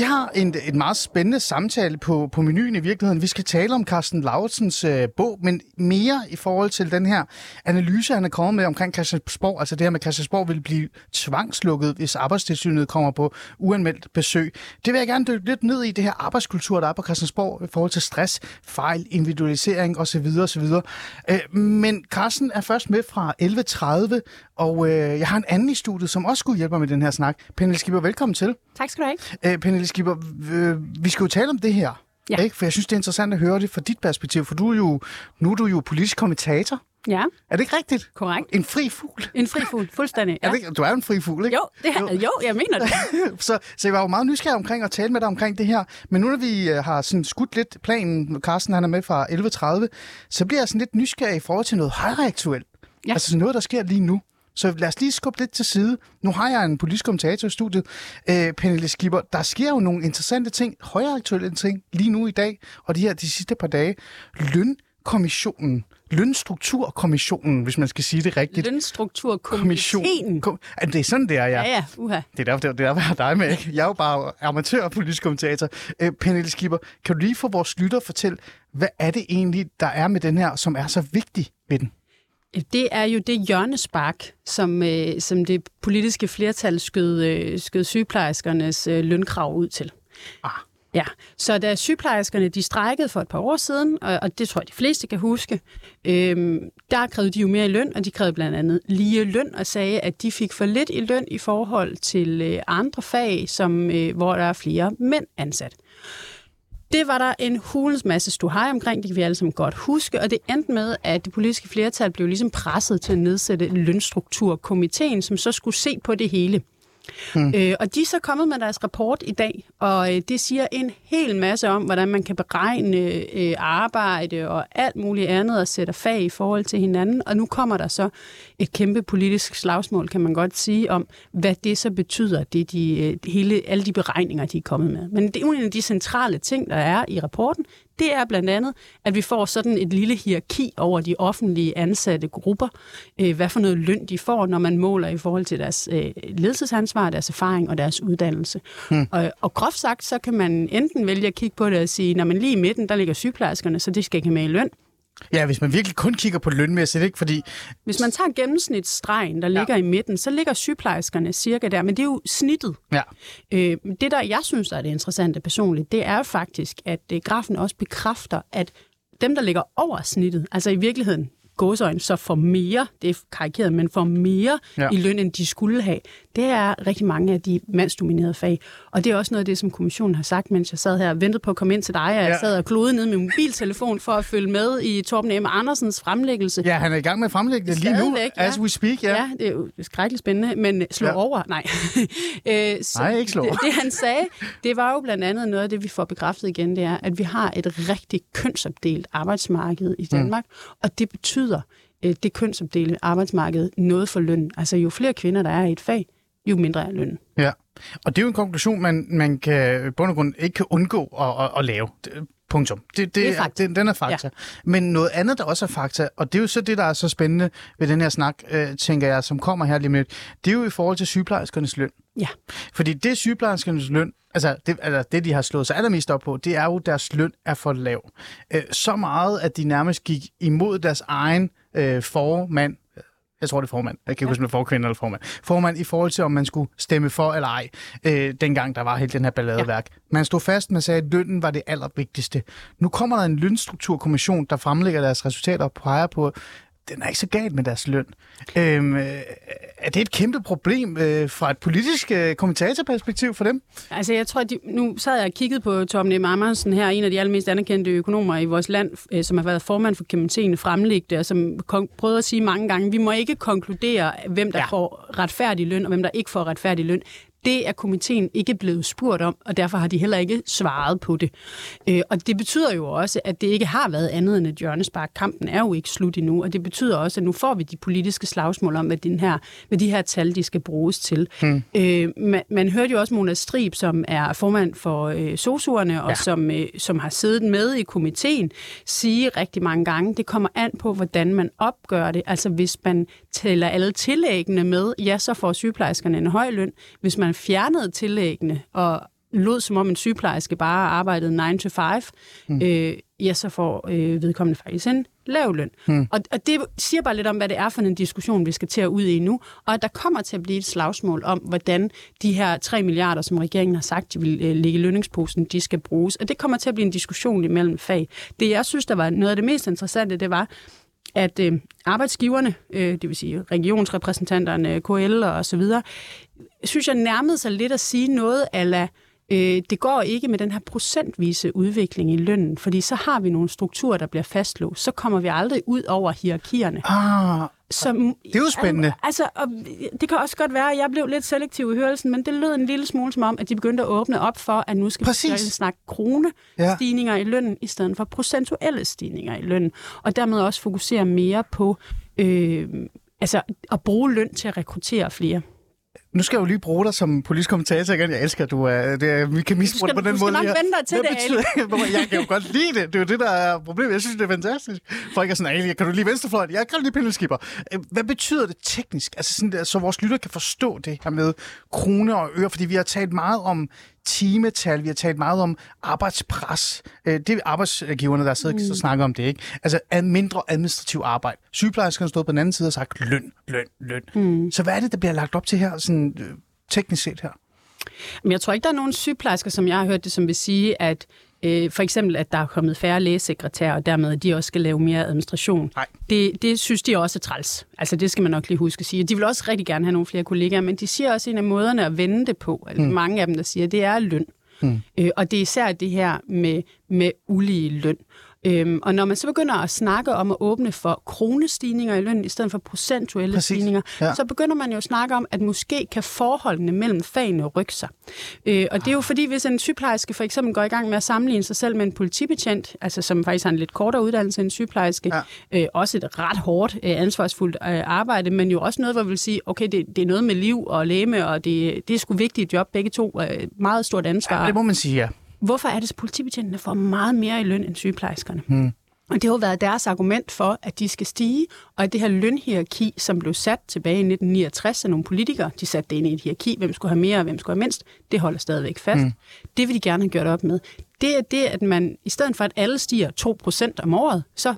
Vi har en, en meget spændende samtale på, på menuen i virkeligheden. Vi skal tale om Carsten Lauritsens øh, bog, men mere i forhold til den her analyse, han er kommet med omkring Christiansborg. Altså det her med, at Christiansborg vil blive tvangslukket, hvis arbejdstilsynet kommer på uanmeldt besøg. Det vil jeg gerne dykke lidt ned i, det her arbejdskultur, der er på Christiansborg i forhold til stress, fejl, individualisering osv. osv. Øh, men Carsten er først med fra 11.30, og øh, jeg har en anden i studiet, som også skulle hjælpe mig med den her snak. Pernille Skipper, velkommen til. Tak skal du have. Øh, Pernille Skipper, øh, vi skal jo tale om det her. Ja. Ikke? For jeg synes, det er interessant at høre det fra dit perspektiv, for du er jo, nu er du jo politisk kommentator. Ja, Er det ikke rigtigt? korrekt. En fri fugl? En fri fugl, fuldstændig. Ja. Er det, ikke- du er jo en fri fugl, ikke? Jo, det er, jo, jeg mener det. så, så jeg var jo meget nysgerrig omkring at tale med dig omkring det her. Men nu når vi øh, har sådan skudt lidt planen, Carsten han er med fra 11.30, så bliver jeg sådan lidt nysgerrig i forhold til noget højreaktuelt. Ja. Altså sådan noget, der sker lige nu. Så lad os lige skubbe lidt til side. Nu har jeg en politisk kommentator i studiet, øh, Pernille Skipper. Der sker jo nogle interessante ting, højreaktuelle ting, lige nu i dag, og de her de sidste par dage. Lønkommissionen, lønstrukturkommissionen, hvis man skal sige det rigtigt. Lønstrukturkomiteen. Kom, ja, det er sådan, det er, ja. Ja, ja, uha. Det er derfor, det er derfor, jeg dig med. Ikke? Jeg er jo bare amatør politisk kommentator. Øh, Pernille Skipper, kan du lige for vores lytter fortælle, hvad er det egentlig, der er med den her, som er så vigtig ved den? Det er jo det hjørnespark, som, øh, som det politiske flertal skød, øh, skød sygeplejerskernes øh, lønkrav ud til. Ah. Ja, så da sygeplejerskerne de strækkede for et par år siden, og, og det tror jeg de fleste kan huske, øhm, der krævede de jo mere i løn, og de krævede blandt andet lige løn, og sagde, at de fik for lidt i løn i forhold til øh, andre fag, som, øh, hvor der er flere mænd ansat. Det var der en hulens masse stuhaj omkring, det kan vi alle sammen godt huske, og det endte med, at det politiske flertal blev ligesom presset til at nedsætte lønstrukturkomiteen, som så skulle se på det hele. Hmm. Øh, og de er så kommet med deres rapport i dag, og øh, det siger en hel masse om, hvordan man kan beregne øh, arbejde og alt muligt andet og sætte fag i forhold til hinanden. Og nu kommer der så et kæmpe politisk slagsmål, kan man godt sige, om hvad det så betyder, det de, øh, hele, alle de beregninger, de er kommet med. Men det er jo en af de centrale ting, der er i rapporten, det er blandt andet, at vi får sådan et lille hierarki over de offentlige ansatte grupper. Øh, hvad for noget løn de får, når man måler i forhold til deres øh, ledelsesansvar, deres erfaring og deres uddannelse. Hmm. Og, og groft sagt, så kan man enten vælge at kigge på det og sige, når man lige i midten, der ligger sygeplejerskerne, så det skal ikke have med i løn. Ja, hvis man virkelig kun kigger på lønmæssigt, ikke? Fordi, Hvis man tager gennemsnitsstregen, der ligger i midten, så ligger sygeplejerskerne cirka der, men det er jo snittet. ja, Øh, det, der jeg synes der er det interessante personligt, det er faktisk, at øh, grafen også bekræfter, at dem, der ligger over snittet, altså i virkeligheden gåsøjne, så får mere, det er karikeret, men får mere Ja. i løn, end de skulle have. Det er rigtig mange af de mandsdominerede fag. Og det er også noget af det, som kommissionen har sagt, mens jeg sad her og ventede på at komme ind til dig, og jeg Ja. sad og klodede ned med min mobiltelefon for at følge med i Torben M. Andersens fremlæggelse. ja, han er i gang med at fremlægge det lige nu, ja. as we speak. Ja. Ja, det er jo skrækkeligt spændende, men slå Ja. ja. over, nej. øh, så Nej, ikke slå over. Det, det han sagde, det var jo blandt andet noget af det, vi får bekræftet igen, det er, at vi har et rigtig kønsopdelt arbejdsmarked i Danmark, mm. og det betyder, øh, det kønsopdelte arbejdsmarked noget for løn. Altså jo flere kvinder, der er i et fag, jo mindre er lønnen. Ja, og det er jo en konklusion, man, man kan på grund ikke kan undgå at, at, at lave. Det- Punktum. Det, Det er fakta. Den, den er fakta. Ja. Men noget andet, der også er fakta, og det er jo så det, der er så spændende ved den her snak, øh, tænker jeg, som kommer her lige med, det er jo i forhold til sygeplejerskernes løn. Ja, Fordi det sygeplejerskernes løn, altså det, altså det, de har slået sig allermest op på, det er jo, at deres løn er for lav. Øh, så meget, at de nærmest gik imod deres egen øh, formand, jeg tror, det er formand. Jeg kan ikke huske, om det forkvinde eller formand. Formand i forhold til, om man skulle stemme for eller ej, øh, dengang der var helt den her balladeværk. Ja. Man stod fast, man sagde, at lønnen var det allervigtigste. Nu kommer der en lønstrukturkommission, der fremlægger deres resultater og peger på, den er ikke så galt med deres løn. Øhm, øh, er det et kæmpe problem øh, fra et politisk øh, kommentatorperspektiv for dem? altså jeg tror, at de, nu sad jeg og kiggede på Torben M. Andersen her, en af de allermest anerkendte økonomer i vores land, øh, som har været formand for komiteen, fremlægte, og som prøvede at sige mange gange, vi må ikke konkludere, hvem der ja. får retfærdig løn, og hvem der ikke får retfærdig løn. Det er komiteen ikke blevet spurgt om, og derfor har de heller ikke svaret på det. Øh, og det betyder jo også, at det ikke har været andet end et hjørnespark. Kampen er jo ikke slut endnu, og det betyder også, at nu får vi de politiske slagsmål om, hvad, den her, hvad de her tal de skal bruges til. Hmm. Øh, man, man hørte jo også Mona Strib, som er formand for øh, sosuerne, og ja. som, øh, som har siddet med i komiteen, sige rigtig mange gange, det kommer an på, hvordan man opgør det. Altså hvis man tæller alle tillæggene med, ja, så får sygeplejerskerne en høj løn. Hvis man fjernede tillæggene og lød som om en sygeplejerske bare arbejdede 9 to 5, mm. øh, ja, så får øh, vedkommende faktisk en lav løn. Mm. Og, og det siger bare lidt om, hvad det er for en diskussion, vi skal til at ud i nu, og at der kommer til at blive et slagsmål om, hvordan de her 3 milliarder, som regeringen har sagt, de vil øh, ligge i lønningsposen, de skal bruges. Og det kommer til at blive en diskussion imellem fag. Det, jeg synes, der var noget af det mest interessante, det var, at øh, arbejdsgiverne, øh, det vil sige regionsrepræsentanterne, KL og så videre, synes jeg nærmede sig lidt at sige noget ala, øh, det går ikke med den her procentvise udvikling i lønnen, fordi så har vi nogle strukturer, der bliver fastlåst. Så kommer vi aldrig ud over hierarkierne. Ah, som, det er jo spændende. Altså, og det kan også godt være, at jeg blev lidt selektiv i hørelsen, men det lød en lille smule som om, at de begyndte at åbne op for, at nu skal Præcis. vi snakke kronestigninger ja. i lønnen, i stedet for procentuelle stigninger i lønnen, og dermed også fokusere mere på øh, altså, at bruge løn til at rekruttere flere. Nu skal jeg jo lige bruge dig som politisk kommentator igen. Jeg elsker, at du er, det er, vi kan misbruge på den måde. Du skal nok vente dig til det, betyder, Jeg kan jo godt lide det. Det er jo det, der er problemet. Jeg synes, det er fantastisk. Folk er sådan, Ali, kan du lige venstrefløjen? Jeg kan lige pindeskipper. Øh, hvad betyder det teknisk? Altså sådan, så vores lytter kan forstå det her med kroner og øre, fordi vi har talt meget om timetal, vi har talt meget om arbejdspres. Øh, det er arbejdsgiverne, der sidder mm. og snakker om det, ikke? Altså mindre administrativ arbejde. Sygeplejerskerne stod på den anden side og sagt løn, løn, løn. Mm. Så hvad er det, der bliver lagt op til her, sådan øh, teknisk set her? Men jeg tror ikke, der er nogen sygeplejersker, som jeg har hørt det, som vil sige, at øh, for eksempel, at der er kommet færre lægesekretærer, og dermed, at de også skal lave mere administration. Nej. Det, det synes de også er træls. Altså, det skal man nok lige huske at sige. De vil også rigtig gerne have nogle flere kollegaer, men de siger også en af måderne at vende det på. Altså, mm. Mange af dem, der siger, det er løn. Mm. Øh, og det er især det her med, med ulige løn. Øhm, og når man så begynder at snakke om at åbne for kronestigninger i lønnen i stedet for procentuelle Præcis. stigninger, ja. så begynder man jo at snakke om, at måske kan forholdene mellem fagene rykke sig. Øh, og det er jo fordi, hvis en sygeplejerske for eksempel går i gang med at sammenligne sig selv med en politibetjent, altså som faktisk har en lidt kortere uddannelse end en sygeplejerske, ja. øh, også et ret hårdt, øh, ansvarsfuldt øh, arbejde, men jo også noget, hvor vi vil sige, okay, det, det er noget med liv og læme, og det, det er sgu vigtigt job, begge to, øh, meget stort ansvar. Ja, det må man sige, ja. Hvorfor er det, at politibetjentene får meget mere i løn end sygeplejerskerne? Hmm. Og det har jo været deres argument for, at de skal stige, og at det her lønhierarki, som blev sat tilbage i 1969 af nogle politikere, de satte det ind i et hierarki, hvem skulle have mere og hvem skulle have mindst, det holder stadigvæk fast. Mm. Det vil de gerne have gjort op med. Det er det, at man, i stedet for at alle stiger 2% om året, så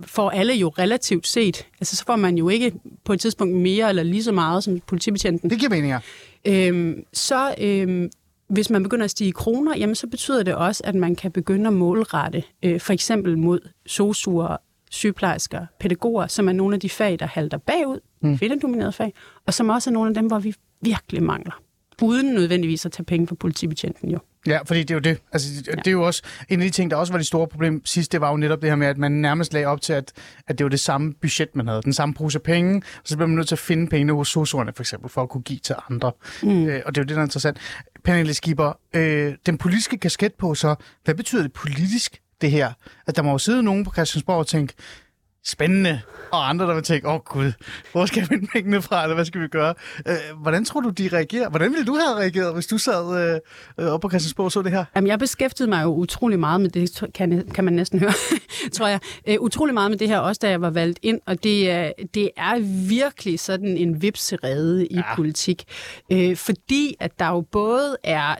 får alle jo relativt set, altså så får man jo ikke på et tidspunkt mere eller lige så meget som politibetjenten. Det giver mening, ja. Øhm, så øhm, hvis man begynder at stige i kroner, jamen så betyder det også, at man kan begynde at målrette øh, for eksempel mod sosuer, sygeplejersker, pædagoger, som er nogle af de fag, der halter bagud, mm. kvindedominerede fag, og som også er nogle af dem, hvor vi virkelig mangler uden nødvendigvis at tage penge fra politibetjenten jo. Ja, fordi det er jo det. Altså, det, ja. det er jo også en af de ting, der også var det store problem sidst, det var jo netop det her med, at man nærmest lagde op til, at, at det var det samme budget, man havde. Den samme pose penge, og så bliver man nødt til at finde pengene hos sosuerne, for eksempel, for at kunne give til andre. Mm. Øh, og det er jo det, der er interessant. Pernille Skipper, øh, den politiske kasket på så, hvad betyder det politisk, det her? At der må jo sidde nogen på Christiansborg og tænke, spændende, og andre, der vil tænke, åh oh, gud, hvor skal vi pengene fra, eller hvad skal vi gøre? Øh, hvordan tror du, de reagerer? Hvordan ville du have reageret, hvis du sad øh, øh, op på Christiansborg og så det her? Jamen, jeg beskæftigede mig jo utrolig meget med det, kan, kan man næsten høre, tror jeg. Øh, utrolig meget med det her, også da jeg var valgt ind, og det er, det er virkelig sådan en vipserede i ja. politik. Øh, fordi at der jo både er,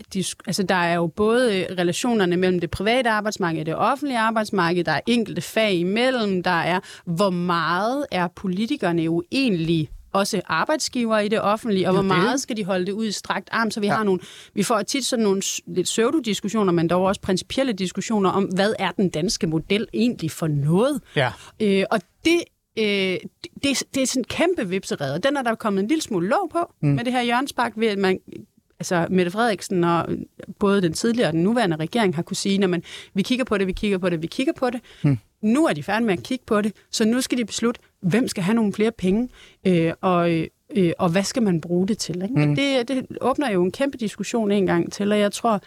altså der er jo både relationerne mellem det private arbejdsmarked og det offentlige arbejdsmarked, der er enkelte fag imellem, der er hvor meget er politikerne jo egentlig også arbejdsgiver i det offentlige, og hvor meget skal de holde det ud i strakt arm, så vi ja. har nogle, vi får tit sådan nogle lidt pseudo-diskussioner, men dog også principielle diskussioner om, hvad er den danske model egentlig for noget? Ja. Øh, og det øh, det, det er sådan en kæmpe vipserede. Den er der kommet en lille smule låg på mm. med det her hjørnspark, ved at man altså Mette Frederiksen og både den tidligere og den nuværende regering har kunne sige, at vi kigger på det, vi kigger på det, vi kigger på det. Mm. Nu er de færdige med at kigge på det, så nu skal de beslutte, hvem skal have nogle flere penge. Øh, og, Øh, og hvad skal man bruge det til? Ikke? Mm. Det, det åbner jo en kæmpe diskussion en gang til, og jeg tror,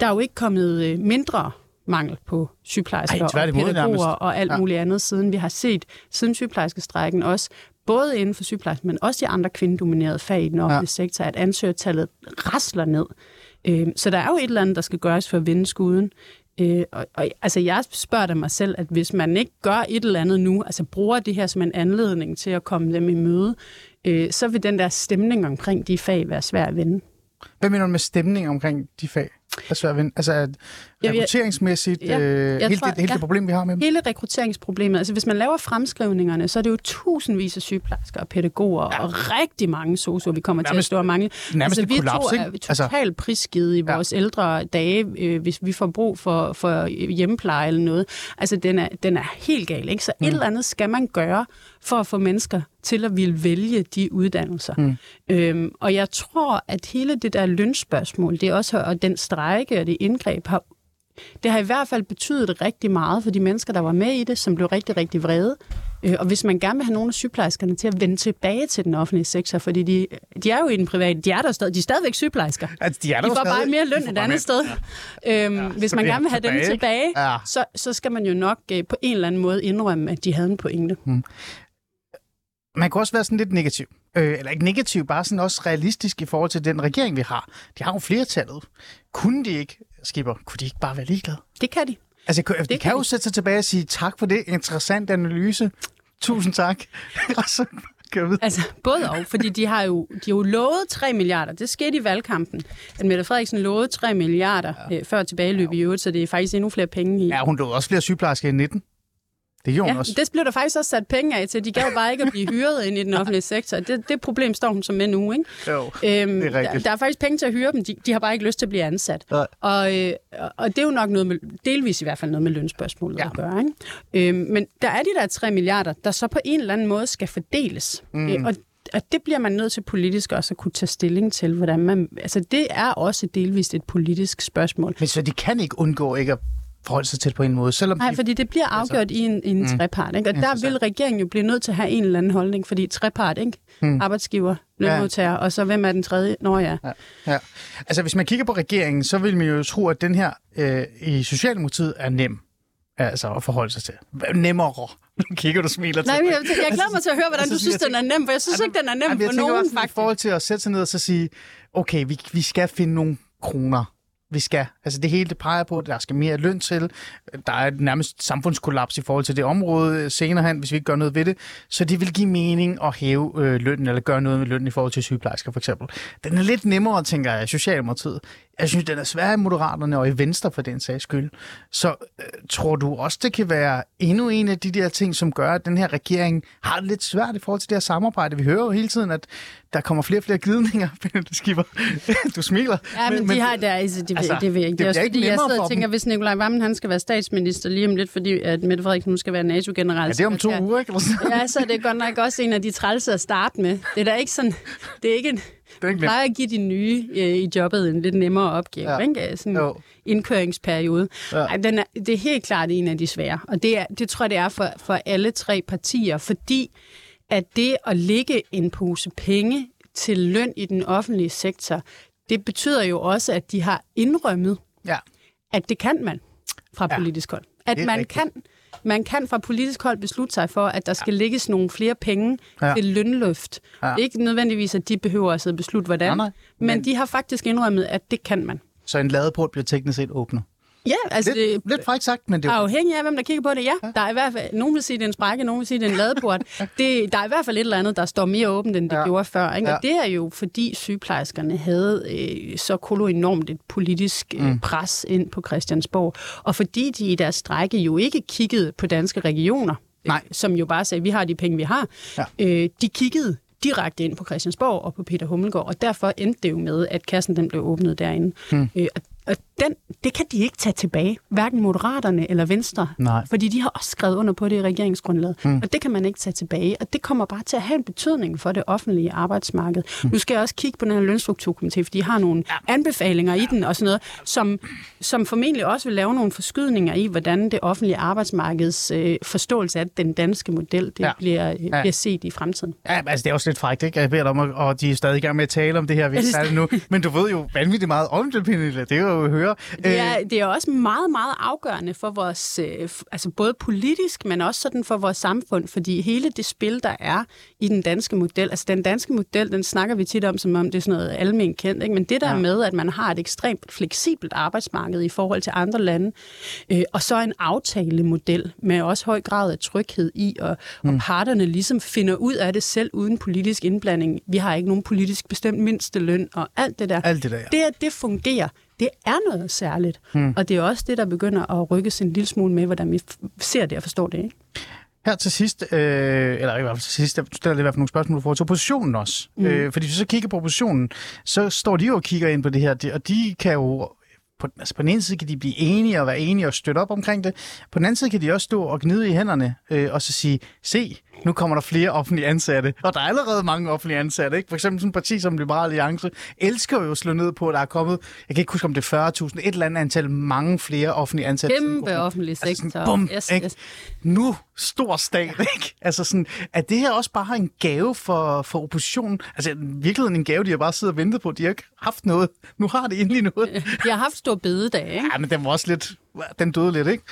der er jo ikke kommet øh, mindre mangel på sygeplejersker Ej, og pædagoger nærmest. og alt ja. muligt andet, siden vi har set, siden sygeplejerskestrækken også, både inden for sygeplejersken, men også de andre kvindedominerede fag i den offentlige ja. sektor, at ansøgertallet rasler ned. Øh, så der er jo et eller andet, der skal gøres for at vinde skuden. Øh, og, og, altså jeg spørger da mig selv, at hvis man ikke gør et eller andet nu, altså bruger det her som en anledning til at komme dem i møde, øh, så vil den der stemning omkring de fag være svær at vinde. Hvad mener du med stemning omkring de fag? Altså, at vinde- altså at rekrutteringsmæssigt, Ja, øh, hele, tror- det, hele ja. det problem, vi har med dem? Hele rekrutteringsproblemet, altså hvis man laver fremskrivningerne, så er det jo tusindvis af sygeplejersker og pædagoger ja. og rigtig mange sosuer, vi kommer til at Nærmest- stå og mangle. nærmest altså, vi kollaps, to er Altså- totalt prisgivet i Ja. vores ældre dage, øh, hvis vi får brug for, for hjemmepleje eller noget. Altså den er, den er helt gal, ikke? Så mm. et eller andet skal man gøre for at få mennesker til at ville vælge de uddannelser. Mm. Øhm, og jeg tror, at hele det der lønspørgsmål, det er også, og den strejke og det indgreb har det har i hvert fald betydet rigtig meget for de mennesker, der var med i det, som blev rigtig, rigtig vrede. Øh, Og hvis man gerne vil have nogle af sygeplejerskerne til at vende tilbage til den offentlige sektor, fordi de, de er jo i den private, de er der stadig, de er stadigvæk sygeplejersker. Altså, de er der De får bare stadig. mere De løn et bare andet mere- sted. Øhm, ja, hvis man er gerne vil have dem tilbage, ikke? tilbage, Ja. så, så skal man jo nok øh, på en eller anden måde indrømme, at de havde en pointe. Man kan også være sådan lidt negativ. Øh, eller ikke negativ, bare sådan også realistisk i forhold til den regering, vi har. De har jo flertallet. Kunne de ikke, Skipper, kunne de ikke bare være ligeglade? Det kan de. Altså, de, de kan kan jo de. sætte sig tilbage og sige, tak for det, interessant analyse. Tusind tak. og så. Altså, både og, fordi de har jo, de har jo lovet 3 milliarder. Det skete i valgkampen, at Mette Frederiksen lovede 3 milliarder ja. øh, før tilbageløb i øvrigt, så det er faktisk endnu flere penge i. Ja, hun lovede også flere sygeplejersker i 19. Det gjorde hun Ja, også. det blev der faktisk også sat penge af til. De gav bare ikke at blive hyret ind i den offentlige sektor. Det, det problem står hun som med nu, ikke? Jo, Øhm, det er der, rigtigt. der er faktisk penge til at hyre dem. De, de har bare ikke lyst til at blive ansat. Nej. Og, øh, og det er jo nok noget med, delvis i hvert fald noget med lønspørgsmålet ja. at gøre. Ikke? Øhm, men der er de der 3 milliarder, der så på en eller anden måde skal fordeles. Mm. Øh, og og det bliver man nødt til politisk også at kunne tage stilling til, hvordan man... Altså, det er også delvist et politisk spørgsmål. Men så de kan ikke undgå ikke at forholde sig til på en måde, selvom Nej, de... fordi det bliver afgjort i en, en mm. trepart. Ikke? Og der vil regeringen jo blive nødt til at have en eller anden holdning, fordi trepart, ikke? Mm. arbejdsgiver, lønmodtager, og så hvem er den tredje? Nå ja. Ja, ja. Altså, hvis man kigger på regeringen, så vil man jo tro, at den her øh, i Socialdemokratiet er nem altså, at forholde sig til. Nemmere. Nu kigger du smiler til. Nej, jeg, jeg glæder mig til at høre, hvordan Altså, du synes, jeg den er nem, for jeg synes ikke, den er nem jeg for tænker nogen, også sådan, i faktisk. forhold til at sætte sig ned og så sige, okay, vi, vi skal finde nogle kroner. Vi skal. Altså det hele det peger på, at der skal mere løn til. Der er et nærmest samfundskollaps i forhold til det område øh, senere hen, hvis vi ikke gør noget ved det. Så det vil give mening at hæve øh, lønnen, eller gøre noget med lønnen i forhold til sygeplejersker for eksempel. Den er lidt nemmere, tænker jeg, Socialdemokratiet. Jeg synes, den er svær i Moderaterne og i Venstre for den sags skyld. Så øh, tror du også, det kan være endnu en af de der ting, som gør, at den her regering har det lidt svært i forhold til det her samarbejde? Vi hører jo hele tiden, at der kommer flere og flere glidninger. Pernille Skipper, du smiler. Ja, men, men de har der, altså, det, altså, det ved jeg ikke. det Det er også fordi, jeg sidder og tænker, dem. hvis Nikolaj Vammen, han skal være statsminister lige om lidt, fordi at Mette Frederiksen nu skal være NATO-general. Ja, det er om to uger, ikke? Ja, så er det godt nok også en af de trælse at starte med. Det er da ikke sådan, det er ikke en, Det er ikke plejer at give de nye øh, i jobbet en lidt nemmere opgave, Ja. ikke? Sådan Jo. indkøringsperiode. Ja. Ej, den er, det er helt klart en af de svære, og det, er, det tror jeg, det er for, for alle tre partier, fordi at det at lægge en pose penge til løn i den offentlige sektor, det betyder jo også, at de har indrømmet, Ja. at det kan man fra Ja, politisk hold. At man rigtigt. kan, man kan fra politisk hold beslutte sig for, at der skal lægges nogle flere penge Ja. ja. til lønløft. Ja. Ja. Ikke nødvendigvis, at de behøver at sidde og beslutte, hvordan, Nej, nej. men, Men- men de har faktisk indrømmet, at det kan man. Så en ladeport bliver teknisk set åbnet. Ja, altså Lidt, det, lidt frækt sagt, men det er afhængig af, hvem der kigger på det, ja. Der er i hvert fald, nogen vil sige, det er en sprække, nogen vil sige, det er en ladeport. det, der er i hvert fald et eller andet, der står mere åbent, end det Ja. ja. gjorde før. Ikke? Ja. Og det er jo, fordi sygeplejerskerne havde øh, så kolo enormt et politisk øh, Mm. pres ind på Christiansborg. Og fordi de i deres strække jo ikke kiggede på danske regioner, øh, Nej. som jo bare sagde, vi har de penge, vi har. Ja. Øh, de kiggede direkte ind på Christiansborg og på Peter Hummelgaard, og derfor endte det jo med, at kassen den blev åbnet derinde. Hmm. Øh, og, og den, det kan de ikke tage tilbage, hverken Moderaterne eller Venstre. Nej. Fordi de har også skrevet under på det i regeringsgrundlaget. Mm. Og det kan man ikke tage tilbage. Og det kommer bare til at have en betydning for det offentlige arbejdsmarked. Mm. Nu skal jeg også kigge på den her lønstrukturkomité, for de har nogle anbefalinger i den og sådan noget, som, som formentlig også vil lave nogle forskydninger i, hvordan det offentlige arbejdsmarkeds øh, forståelse af den danske model, det Ja. bliver, øh, Ja. bliver set i fremtiden. Ja, altså det er også lidt frækt, ikke? Jeg beder om, at, og de er stadig i gang med at tale om det her, vi er det nu. Men du ved jo vanvittigt meget om det, Pernille. Det jeg jo høre. Det er, det er også meget, meget afgørende for vores, øh, altså både politisk, men også sådan for vores samfund, fordi hele det spil, der er i den danske model, altså den danske model, den snakker vi tit om, som om det er sådan noget almen kendt, ikke? men det der ja. med, at man har et ekstremt fleksibelt arbejdsmarked i forhold til andre lande, øh, og så en aftalemodel med også høj grad af tryghed i, og, mm. og parterne ligesom finder ud af det selv uden politisk indblanding. Vi har ikke nogen politisk bestemt mindsteløn og alt det der. Alt det der, ja. Det, at det fungerer, det er noget særligt. Hmm. Og det er også det, der begynder at rykkes en lille smule med, hvordan vi ser det og forstår det. Ikke? Her til sidst, øh, eller i hvert fald til sidst, jeg stiller i hvert fald nogle spørgsmål forhold til oppositionen også. Mm. Øh, fordi hvis vi så kigger på oppositionen, så står de jo og kigger ind på det her, det- og de kan jo på, altså på den ene side kan de blive enige og være enige og støtte op omkring det. På den anden side kan de også stå og gnide i hænderne øh, og så sige, se, nu kommer der flere offentlige ansatte. Og der er allerede mange offentlige ansatte. Ikke? For eksempel sådan et parti som Liberal Alliance elsker jo at slå ned på, at der er kommet, jeg kan ikke huske om det er 40.000, et eller andet antal mange flere offentlige ansatte. Kæmpe offentlig sektor. Altså sådan, bum, yes, ikke? yes. Nu stor stat, ikke? Altså sådan, at det her også bare en gave for, for oppositionen? Altså i virkeligheden en gave, de har bare siddet og ventet på. De har ikke haft noget. Nu har de endelig noget. Jeg har haft stor bededag, ikke? Ja, men den var også lidt, den døde lidt, ikke?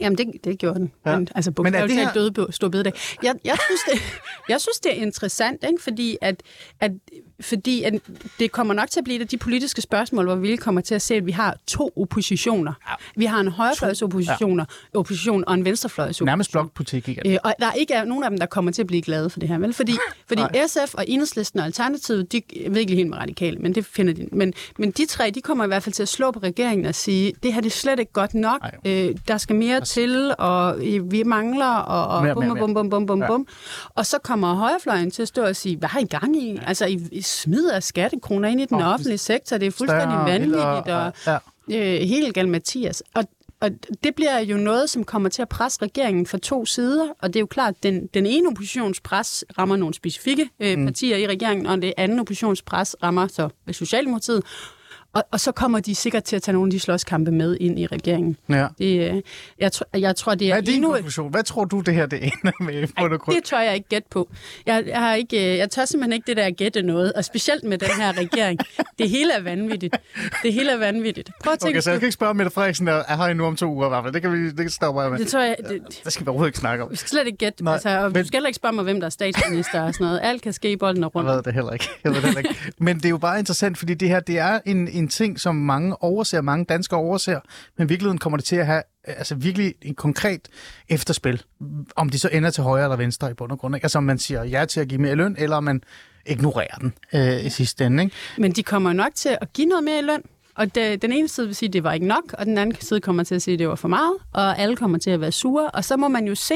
Jamen, det, det gjorde den. Ja. Ja. Men, altså, Men er det her- døde på stor bededag. Jeg, jeg, synes, det, jeg synes, det er interessant, ikke? Fordi, at, at, fordi at det kommer nok til at blive et af de politiske spørgsmål, hvor vi kommer til at se, at vi har to oppositioner. Vi har en højrefløjsopposition ja. opposition og en venstrefløjsopposition. Nærmest blokpolitik, ikke? Øh, og der ikke er nogen af dem, der kommer til at blive glade for det her, vel? Fordi, fordi SF og Enhedslisten og Alternativet, de ikke lige helt med radikale, men det finder de. Men, men de tre, de kommer i hvert fald til at slå på regeringen og sige, det her det er slet ikke godt nok, øh, der skal mere til, og vi mangler, og, og Mere, bum, mere, bum, bum, bum, bum, Ja. bum. Og så kommer højrefløjen til at stå og sige, hvad har I gang i? Altså, I, I smider skattekroner ind i den Åh, offentlige sektor, det er fuldstændig vanvittigt, vildere, og, ja. øh, helt galt Mathias. Og, og det bliver jo noget, som kommer til at presse regeringen fra to sider, og det er jo klart, at den, den ene oppositionspres rammer nogle specifikke øh, partier i regeringen, og det anden oppositionspres rammer så Socialdemokratiet, og, og så kommer de sikkert til at tage nogle af de slåskampe med ind i regeringen. Ja. Det, øh, jeg, tr- jeg tror, det er Hvad er din endnu... konklusion? Hvad tror du, det her det ender med? og grund? Det tør jeg ikke gætte på. Jeg, jeg, har ikke, øh, jeg tør simpelthen ikke det der at gætte noget, og specielt med den her regering. Det hele er vanvittigt. Det hele er vanvittigt. Prøv at tænke, Okay, så jeg skal ikke spørge Mette Frederiksen, der er her endnu om to uger i hvert fald. Det kan vi det stopper jeg med. det tror jeg, det, Det skal vi overhovedet ikke snakke om. Vi skal slet ikke gætte. Nej, Altså, og men- du skal heller ikke spørge mig, hvem der er statsminister og sådan noget. Alt kan ske i bolden og Jeg rundt. ved det heller ikke. Jeg ved det heller ikke. Men det er jo bare interessant, fordi det her det er en, en ting, som mange overser, mange danskere overser, men i virkeligheden kommer det til at have øh, altså virkelig en konkret efterspil, om de så ender til højre eller venstre i bund og grund. Ikke? Altså om man siger ja til at give mere løn, eller om man ignorerer den øh, i sidste ende. Ikke? Men de kommer nok til at give noget mere i løn. Og det, den ene side vil sige, at det var ikke nok, og den anden side kommer til at sige, at det var for meget, og alle kommer til at være sure. Og så må man jo se,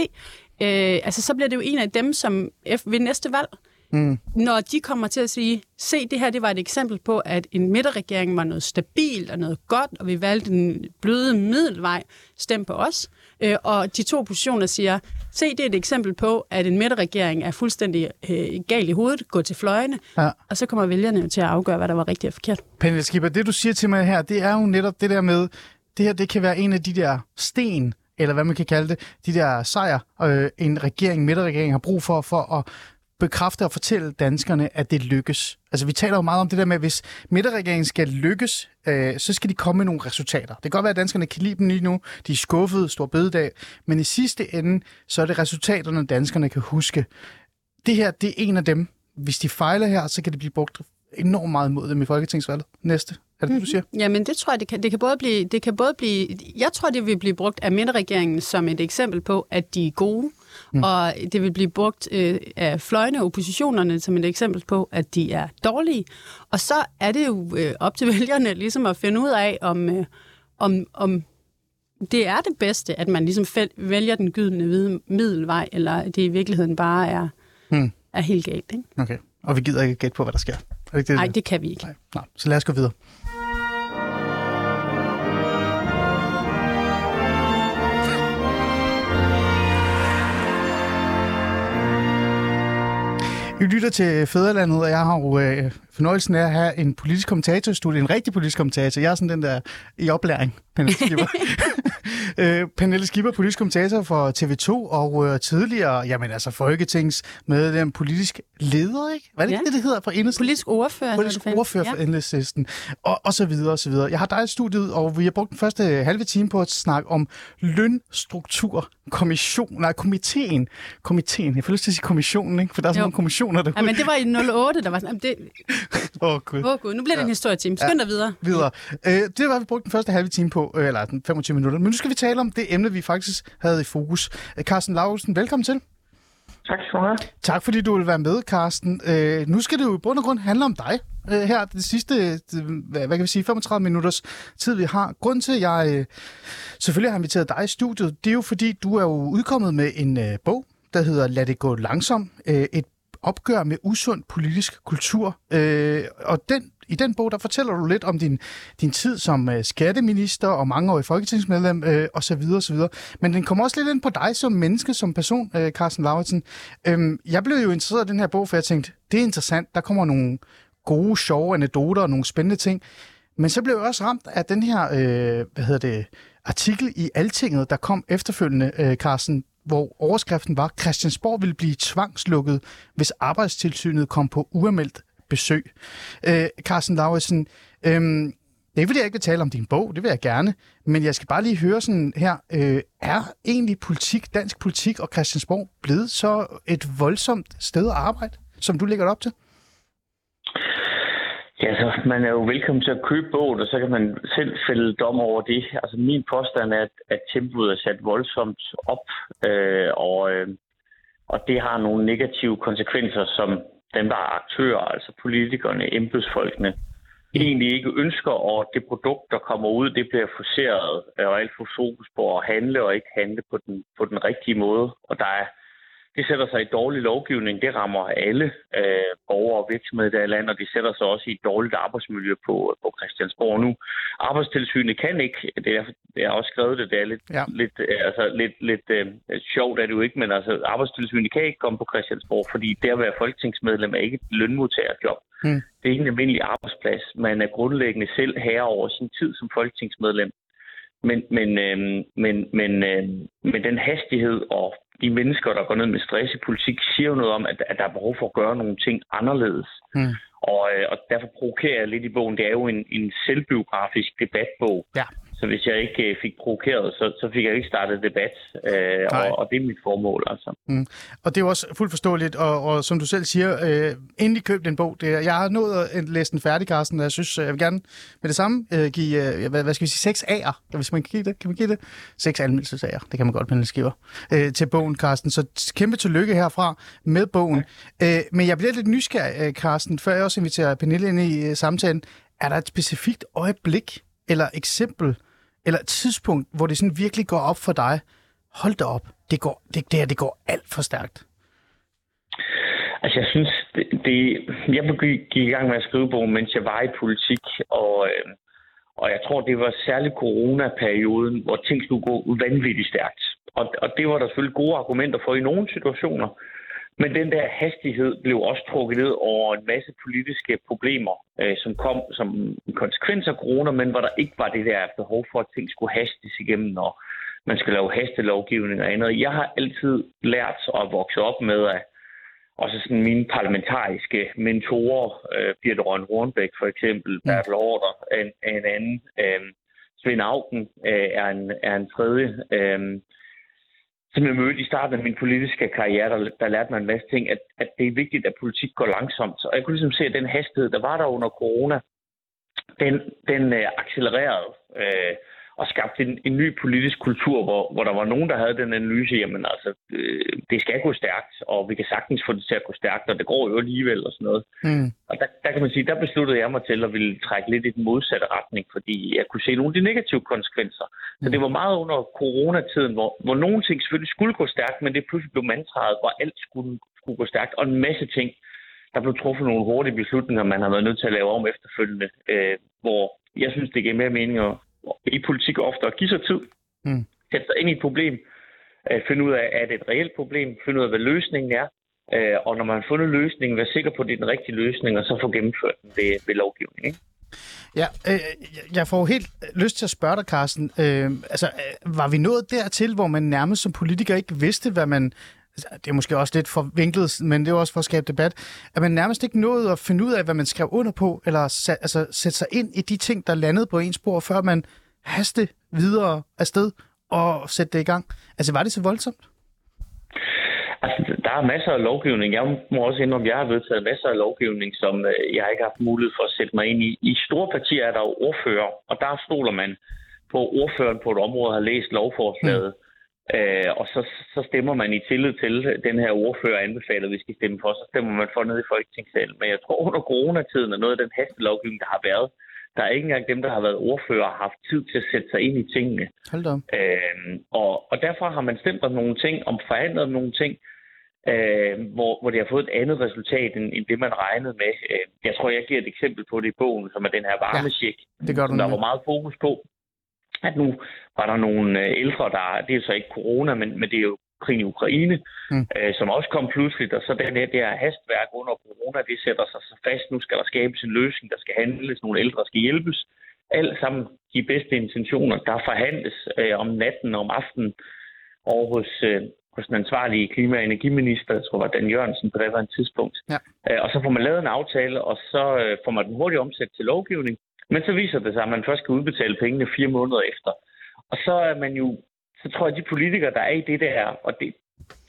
øh, altså så bliver det jo en af dem, som ved næste valg, mm. når de kommer til at sige, se det her, det var et eksempel på, at en midterregering var noget stabilt og noget godt, og vi valgte en bløde middelvej, stem på os. Øh, og de to oppositioner siger, se det er et eksempel på, at en midterregering er fuldstændig øh, gal i hovedet, gå til fløjene, Ja. og så kommer vælgerne til at afgøre, hvad der var rigtigt og forkert. Pernille Skipper, det du siger til mig her, det er jo netop det der med, det her det kan være en af de der sten, eller hvad man kan kalde det, de der sejr, øh, en regering, midterregering har brug for, for at bekræfte og fortælle danskerne, at det lykkes. Altså vi taler jo meget om det der med, at hvis midterregeringen skal lykkes, øh, så skal de komme med nogle resultater. Det kan godt være, at danskerne kan lide dem lige nu, de er skuffede, stor bededag, men i sidste ende, så er det resultaterne, danskerne kan huske. Det her, det er en af dem. Hvis de fejler her, så kan det blive brugt enormt meget imod dem i Folketingsvalget næste. Er det det, du siger? Jamen, det tror jeg, det kan, det kan både blive... Det kan både blive jeg tror, det vil blive brugt af midterregeringen som et eksempel på, at de er gode, mm. og det vil blive brugt øh, af fløjene oppositionerne som et eksempel på, at de er dårlige. Og så er det jo øh, op til vælgerne ligesom at finde ud af, om, øh, om, om det er det bedste, at man ligesom fæl- vælger den gyldne middelvej, eller det i virkeligheden bare er, Mm. er helt galt. Ikke? Okay. Og vi gider ikke gætte på, hvad der sker. Er det det? Nej, det kan vi ikke. Nej. Nej. Så lad os gå videre. Vi lytter til Fæderlandet, og jeg har jo øh, fornøjelsen af at have en politisk kommentatorstudie, en rigtig politisk kommentator. Jeg er sådan den der i oplæring, Pernille Skipper. øh, Pernille Skipper, politisk kommentator for TV2, og øh, tidligere, jamen altså folketingsmedlem, politisk leder, ikke? Hvad er det, Ja. det, det hedder for enhedslisten? Politisk ordfører. politisk ordfører for Ja. enhedslisten, og, og så videre, og så videre. Jeg har dig i studiet, og vi har brugt den første halve time på at snakke om lønstrukturkommission, nej, komiteen. Komiteen, jeg får lyst til at sige kommissionen, ikke? For der er sådan Jo. nogle kommissioner derude. Ja, men det var i 08, der var sådan, jamen det, Åh, oh, gud. åh gud, nu bliver det en historietime. Skynd dig videre. Videre. Øh, det var, vi brugte den første halve time på, øh, eller den 25 minutter. Men nu skal vi tale om det emne, vi faktisk havde i fokus. Øh, Carsten Lausen, velkommen til. Tak skal du have. Tak fordi du vil være med, Carsten. Øh, nu skal det jo i bund og grund handle om dig. Øh, her det sidste, det, hvad, hvad kan vi sige, 35 minutters tid, vi har. Grunden til, at jeg øh, selvfølgelig har inviteret dig i studiet, det er jo fordi, du er jo udkommet med en øh, bog, der hedder Lad det gå langsomt. Øh, et opgør med usund politisk kultur. Øh, og den, i den bog, der fortæller du lidt om din, din tid som øh, skatteminister og mangeårig folketingsmedlem øh, og så videre, og så videre. Men den kommer også lidt ind på dig som menneske, som person, øh, Carsten Lauritsen. Øh, jeg blev jo interesseret i den her bog, for jeg tænkte, det er interessant. Der kommer nogle gode, sjove anekdoter og nogle spændende ting. Men så blev jeg også ramt af den her, øh, hvad hedder det, artikel i Altinget, der kom efterfølgende, øh, Carsten, hvor overskriften var, Christiansborg ville blive tvangslukket, hvis arbejdstilsynet kom på uanmeldt besøg. Øh, Carsten Lauritsen, øh, det er fordi jeg ikke vil tale om din bog, det vil jeg gerne, men jeg skal bare lige høre sådan her, øh, er egentlig politik, dansk politik og Christiansborg blevet så et voldsomt sted at arbejde, som du lægger op til? Ja, så man er jo velkommen til at købe bogen, og så kan man selv fælde dom over det. Altså min påstand er, at, at tempoet er sat voldsomt op, øh, og, øh, og det har nogle negative konsekvenser, som dem, der er aktører, altså politikerne, embedsfolkene, egentlig ikke ønsker, og det produkt, der kommer ud, det bliver forceret, øh, og alt for fokus på at handle og ikke handle på den, på den rigtige måde. Og der er, det sætter sig i dårlig lovgivning. Det rammer alle øh, borgere og virksomheder i det her land, og det sætter sig også i et dårligt arbejdsmiljø på, på Christiansborg nu. Arbejdstilsynet kan ikke, det er, det er også skrevet det, det er lidt, Ja. lidt, øh, altså, lidt, lidt øh, sjovt er det jo ikke, men altså, arbejdstilsynet kan ikke komme på Christiansborg, fordi det at være folketingsmedlem er ikke et lønmodtagerjob. Hmm. Det er ikke en almindelig arbejdsplads. Man er grundlæggende selv herre over sin tid som folketingsmedlem. Men, men, øh, men, men, øh, men den hastighed og de mennesker, der går ned med stress i politik, siger jo noget om, at, at der er behov for at gøre nogle ting anderledes. Mm. Og, øh, og derfor provokerer jeg lidt i bogen. Det er jo en, en selvbiografisk debatbog. Ja. Så hvis jeg ikke øh, fik provokeret, så, så fik jeg ikke startet debat. Øh, Nej. og, og det er mit formål, altså. Mm. Og det er jo også fuldt forståeligt, og, og som du selv siger, øh, endelig køb den bog. Det, jeg har nået at læse den færdig, Carsten, og jeg synes, øh, jeg vil gerne med det samme øh, give, øh, hvad, hvad skal vi sige, seks A'er, hvis man kan give det. Kan man give det? Seks anmeldelsesager, det kan man godt, Pernille Skiver, øh, til bogen, Carsten. Så kæmpe tillykke herfra med bogen. Øh, men jeg bliver lidt nysgerrig, øh, Carsten, før jeg også inviterer Pernille ind i øh, samtalen. Er der et specifikt øjeblik eller eksempel, eller et tidspunkt, hvor det sådan virkelig går op for dig, hold da op, det, går, det, det her det går alt for stærkt. Altså, jeg synes, det, det, jeg gik i gang med at skrive bogen, mens jeg var i politik, og, øh, og jeg tror, det var særligt coronaperioden, hvor ting skulle gå vanvittigt stærkt. Og, og det var der selvfølgelig gode argumenter for i nogle situationer, men den der hastighed blev også trukket ned over en masse politiske problemer, øh, som kom som en konsekvens af corona, men hvor der ikke var det der behov for, at ting skulle hastes igennem, og man skal lave hastelovgivning og andet. Jeg har altid lært at vokse op med, at også sådan mine parlamentariske mentorer, øh, Birte Røn Hornbæk for eksempel, mm. Bertel Hårder en, en anden, øh, Svend Augen øh, er, en, er en tredje, øh, som jeg mødte i starten af min politiske karriere, der, der lærte mig en masse ting, at, at det er vigtigt, at politik går langsomt. Og jeg kunne ligesom se, at den hastighed, der var der under corona, den, den øh, accelererede øh, og skabte en, en ny politisk kultur, hvor, hvor der var nogen, der havde den analyse, jamen altså, øh, det skal gå stærkt, og vi kan sagtens få det til at gå stærkt, og det går jo alligevel og sådan noget. Mm. Og der, der kan man sige, der besluttede jeg mig til at ville trække lidt i den modsatte retning, fordi jeg kunne se nogle af de negative konsekvenser. Så det var meget under coronatiden, hvor, hvor nogle ting selvfølgelig skulle gå stærkt, men det pludselig blev mantraet, hvor alt skulle, skulle gå stærkt, og en masse ting, der blev truffet nogle hurtige beslutninger, man har været nødt til at lave om efterfølgende, øh, hvor jeg synes, det giver mere mening at, i politik ofte at give sig tid, Mm. sætte sig ind i et problem, øh, finde ud af, er det et reelt problem, finde ud af, hvad løsningen er, Øh, og når man har fundet løsningen, være sikker på, at det er den rigtige løsning, og så få gennemført den ved, ved lovgivning. Ikke? Ja, øh, jeg får helt lyst til at spørge dig, Carsten. Øh, altså, øh, var vi nået dertil, hvor man nærmest som politiker ikke vidste, hvad man... Altså, det er måske også lidt forvinklet, men det er også for at skabe debat. At man nærmest ikke nåede at finde ud af, hvad man skrev under på, eller sat, altså, sætte sig ind i de ting, der landede på ens spor, før man haste videre afsted og sætte det i gang. Altså, var det så voldsomt? Altså, der er masser af lovgivning. Jeg må også indrømme, at jeg har vedtaget masser af lovgivning, som øh, jeg ikke har haft mulighed for at sætte mig ind i. I store partier er der jo ordfører, og der stoler man på, ordføreren på et område har læst lovforslaget. Mm. Øh, og så, så stemmer man i tillid til, den her ordfører anbefaler, at vi skal stemme for, så stemmer man for ned i Folketingssalen. Men jeg tror, under coronatiden og noget af den hastelovgivning, der har været, der er ikke engang dem, der har været ordfører, har haft tid til at sætte sig ind i tingene. Hold da. Øh, og, og derfor har man stemt om nogle ting, om forhandlet nogle ting, øh, hvor, hvor det har fået et andet resultat, end, end det, man regnede med. Øh, jeg tror, jeg giver et eksempel på det i bogen, som er den her varmesjek, ja, det gør du som der var meget fokus på. At nu var der nogle øh, ældre, der, det er så ikke corona, men, men det er jo krigen i Ukraine, mm. øh, som også kom pludseligt, og så den her, det her hastværk under corona, det sætter sig så fast. Nu skal der skabes en løsning, der skal handles, nogle ældre skal hjælpes. Alt sammen de bedste intentioner, der forhandles øh, om natten og om aftenen over hos, øh, hos den ansvarlige klima- og energiminister, jeg tror, var Dan Jørgensen på det tidspunkt. Ja. Øh, og så får man lavet en aftale, og så øh, får man den hurtigt omsat til lovgivning. Men så viser det sig, at man først kan udbetale pengene fire måneder efter. Og så er man jo, så tror jeg, at de politikere, der er i det der, og det,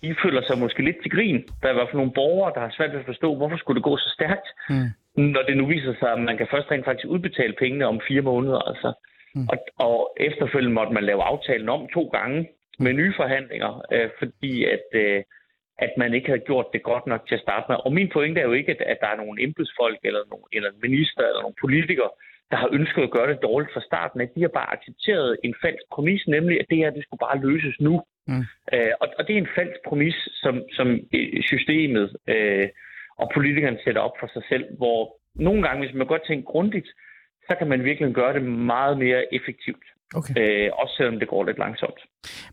de føler sig måske lidt til grin. Der er i hvert fald nogle borgere, der har svært ved at forstå, hvorfor skulle det gå så stærkt, mm. når det nu viser sig, at man kan først rent faktisk udbetale pengene om fire måneder. Altså. Mm. Og, og efterfølgende måtte man lave aftalen om to gange, med nye forhandlinger, øh, fordi at, øh, at man ikke havde gjort det godt nok til at starte med. Og min pointe er jo ikke, at, at der er nogle embedsfolk eller, nogle, eller en minister eller nogle politikere, der har ønsket at gøre det dårligt fra starten. At de har bare accepteret en falsk præmis, nemlig at det her det skulle bare løses nu. Mm. Øh, og, og det er en falsk præmis, som, som øh, systemet øh, og politikerne sætter op for sig selv, hvor nogle gange, hvis man godt tænker grundigt, så kan man virkelig gøre det meget mere effektivt. Okay. Øh, også selvom det går lidt langsomt.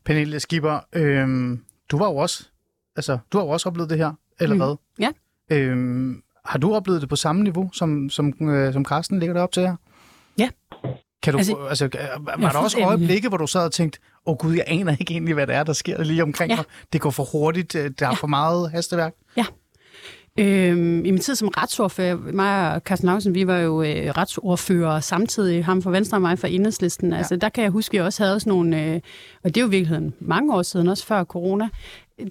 Pernille Skipper, øh, du var jo også, altså, du har jo også oplevet det her, eller mm. hvad? Ja. Øh, har du oplevet det på samme niveau, som, som, øh, som Carsten ligger det op til her? Ja. Kan du, altså, altså, var der også øjeblikke, hvor du sad og tænkte, åh oh, gud, jeg aner ikke egentlig, hvad det er, der sker lige omkring ja. mig. Det går for hurtigt, øh, der er ja. for meget hastværk. Ja, Øhm, I min tid som retsordfører, mig og Carsten Lausen, vi var jo øh, retsordfører samtidig, ham fra Venstre og mig fra Enhedslisten. Ja. Altså, der kan jeg huske, at vi også havde sådan nogle, øh, og det er jo i virkeligheden mange år siden, også før corona,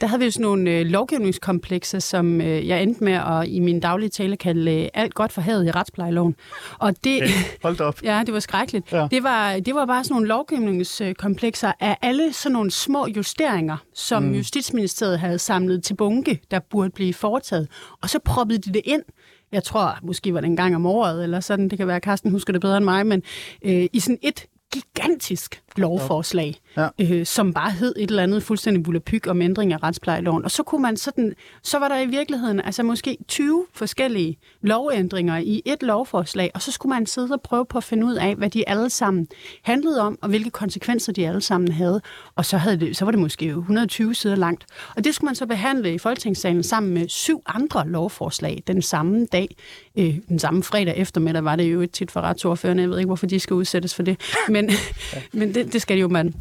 der havde vi jo sådan nogle øh, lovgivningskomplekser, som øh, jeg endte med at i min daglige tale kalde øh, alt godt for havet i retsplejeloven. Og det, ja, hold op. ja, det var skrækkeligt. Ja. Det, var, det var bare sådan nogle lovgivningskomplekser af alle sådan nogle små justeringer, som mm. Justitsministeriet havde samlet til bunke, der burde blive foretaget. Og så proppede de det ind jeg tror måske var det en gang om året, eller sådan, det kan være, at Carsten husker det bedre end mig, men øh, i sådan et gigantisk lovforslag, ja. øh, som bare hed et eller andet fuldstændig bullepyg om ændring af retsplejeloven. Og så kunne man sådan, så var der i virkeligheden altså måske 20 forskellige lovændringer i et lovforslag, og så skulle man sidde og prøve på at finde ud af, hvad de alle sammen handlede om, og hvilke konsekvenser de alle sammen havde. Og så, havde det, så var det måske 120 sider langt. Og det skulle man så behandle i Folketingssalen sammen med syv andre lovforslag den samme dag. Øh, den samme fredag eftermiddag var det jo et tit for retsordførende. Jeg ved ikke, hvorfor de skal udsættes for det. Men, men det, det skal jo man.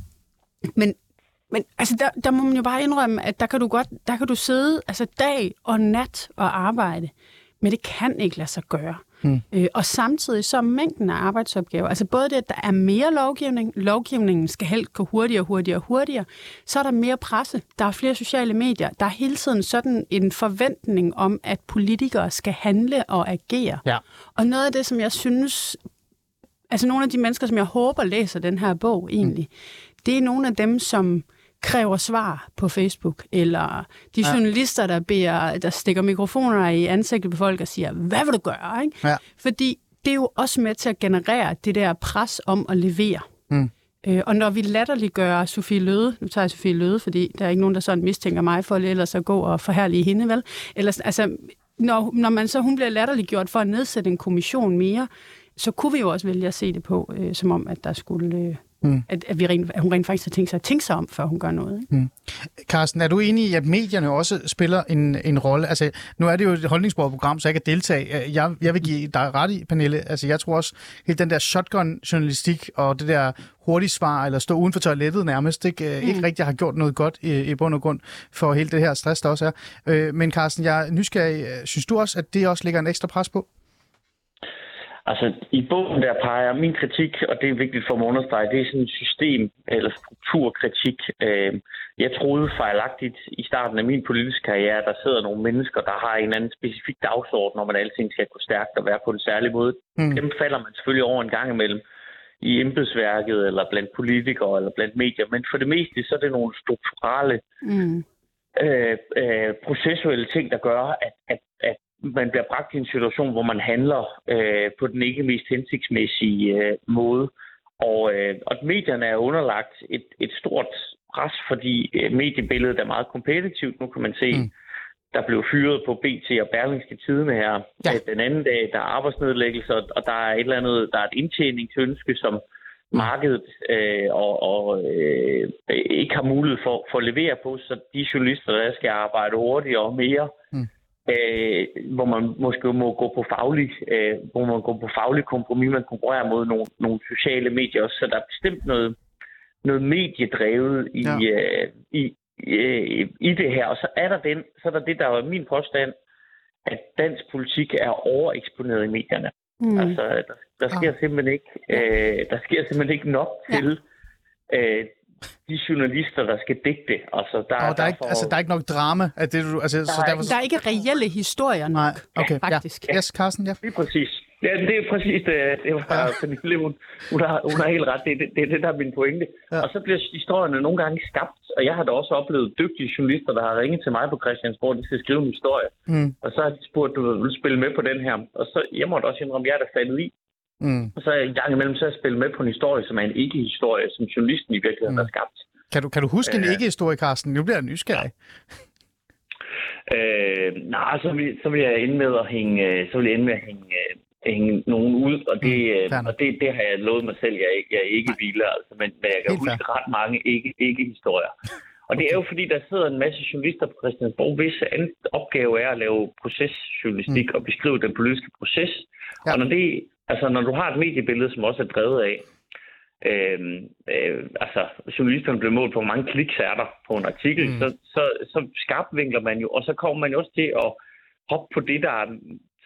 Men, men altså, der, der må man jo bare indrømme, at der kan du godt, der kan du sidde altså, dag og nat og arbejde, men det kan ikke lade sig gøre. Hmm. Øh, og samtidig så mængden af arbejdsopgaver, altså både det, at der er mere lovgivning, lovgivningen skal helst gå hurtigere, hurtigere, hurtigere, så er der mere presse, der er flere sociale medier, der er hele tiden sådan en forventning om, at politikere skal handle og agere. Ja. Og noget af det, som jeg synes altså nogle af de mennesker, som jeg håber læser den her bog egentlig, mm. det er nogle af dem, som kræver svar på Facebook, eller de ja. journalister, der, beder, der stikker mikrofoner i ansigtet på folk og siger, hvad vil du gøre? Ikke? Ja. Fordi det er jo også med til at generere det der pres om at levere. Mm. Øh, og når vi latterliggør Sofie Løde, nu tager jeg Sofie Løde, fordi der er ikke nogen, der sådan mistænker mig for ellers at gå og forhærlige hende, vel? Ellers, altså, når, når man så hun bliver latterliggjort for at nedsætte en kommission mere, så kunne vi jo også vælge at se det på, øh, som om, at der skulle øh, Mm. At, at, vi rent, at hun rent faktisk har tænkt sig at tænke sig om, før hun gør noget. Ikke? Mm. Carsten, er du enig i, at medierne også spiller en, en rolle? Altså, nu er det jo et holdningsbordet-program, så jeg kan deltage. Jeg, jeg vil give dig ret i, Pernille. Altså, jeg tror også, hele den der shotgun-journalistik og det der hurtigt svar, eller stå uden for toilettet nærmest, ikke, mm. ikke rigtig har gjort noget godt i, i bund og grund for hele det her stress, der også er. Øh, men Carsten, jeg er nysgerrig. Synes du også, at det også lægger en ekstra pres på? Altså, i bogen der peger min kritik, og det er vigtigt for mig at understrege, det er sådan en system- eller strukturkritik. Øh, jeg troede fejlagtigt i starten af min politiske karriere, at der sidder nogle mennesker, der har en eller anden specifik dagsorden, om at alting skal gå stærkt og være på en særlig måde. Mm. Dem falder man selvfølgelig over en gang imellem i embedsværket, eller blandt politikere, eller blandt medier. Men for det meste, så er det nogle strukturelle mm. øh, øh, processuelle ting, der gør, at, at, at man bliver bragt i en situation, hvor man handler øh, på den ikke mest hensigtsmæssige øh, måde. Og, øh, og medierne er underlagt et, et stort pres, fordi øh, mediebilledet er meget kompetitivt. Nu kan man se, mm. der blev fyret på BT og Berlingske Tidene her ja. Øh, den anden dag. Der er arbejdsnedlæggelser, og der er et eller andet, der er et indtjeningsønske, som mm. markedet øh, og, og øh, ikke har mulighed for, for at levere på, så de journalister, der skal arbejde hurtigere og mere, øh, hvor man måske må gå på faglig, øh, hvor man går på faglig kompromis, man konkurrerer mod nogle, nogle sociale medier også. Så der er bestemt noget, noget mediedrevet i, ja. øh, i, øh, i det her. Og så er der den, så er der det, der var min påstand, at dansk politik er overeksponeret i medierne. Mm. Altså, der, der sker ja. simpelthen ikke, øh, der sker simpelthen ikke nok ja. til øh, de journalister, der skal digte. Altså, der, oh, der, er ikke, altså, der er ikke nok drama? Af det, du, altså, der, så derfor... der er ikke reelle historier nok, Nej, okay. ja, faktisk. Ja. Yes, Carsten, ja. Det er præcis. Ja, det er præcis det. Det var ja. Pernille, hun, hun, har, hun har helt ret. Det er det, det, det, der er min pointe. Ja. Og så bliver historierne nogle gange skabt, og jeg har da også oplevet dygtige journalister, der har ringet til mig på Christiansborg, de skal skrive en historie. Mm. Og så har de spurgt, du vil spille med på den her. Og så, jeg måtte også indrømme, at jeg er der faldet i. Mm. Og så en gang imellem så jeg spillet med på en historie, som er en ikke-historie, som journalisten i virkeligheden mm. har skabt. Kan du, kan du huske en øh, ikke-historie, Carsten? Nu bliver jeg nysgerrig. Øh, nej, så vil, så vil jeg ende med at hænge, øh, så vil jeg ende med at hænge, øh, hænge nogen ud, og det, mm, og det, det har jeg lovet mig selv, jeg, jeg ikke vil, altså, men, men jeg kan Helt huske fair. ret mange ikke, ikke-historier. Og det er jo fordi, der sidder en masse journalister på Christiansborg, hvis anden opgave er at lave procesjournalistik mm. og beskrive den politiske proces. Ja. Og når, det, altså, når du har et mediebillede, som også er drevet af, øh, øh, altså journalisterne bliver målt på, hvor mange kliks er der på en artikel, mm. så, så, så vinkler man jo, og så kommer man jo også til at hoppe på det, der er,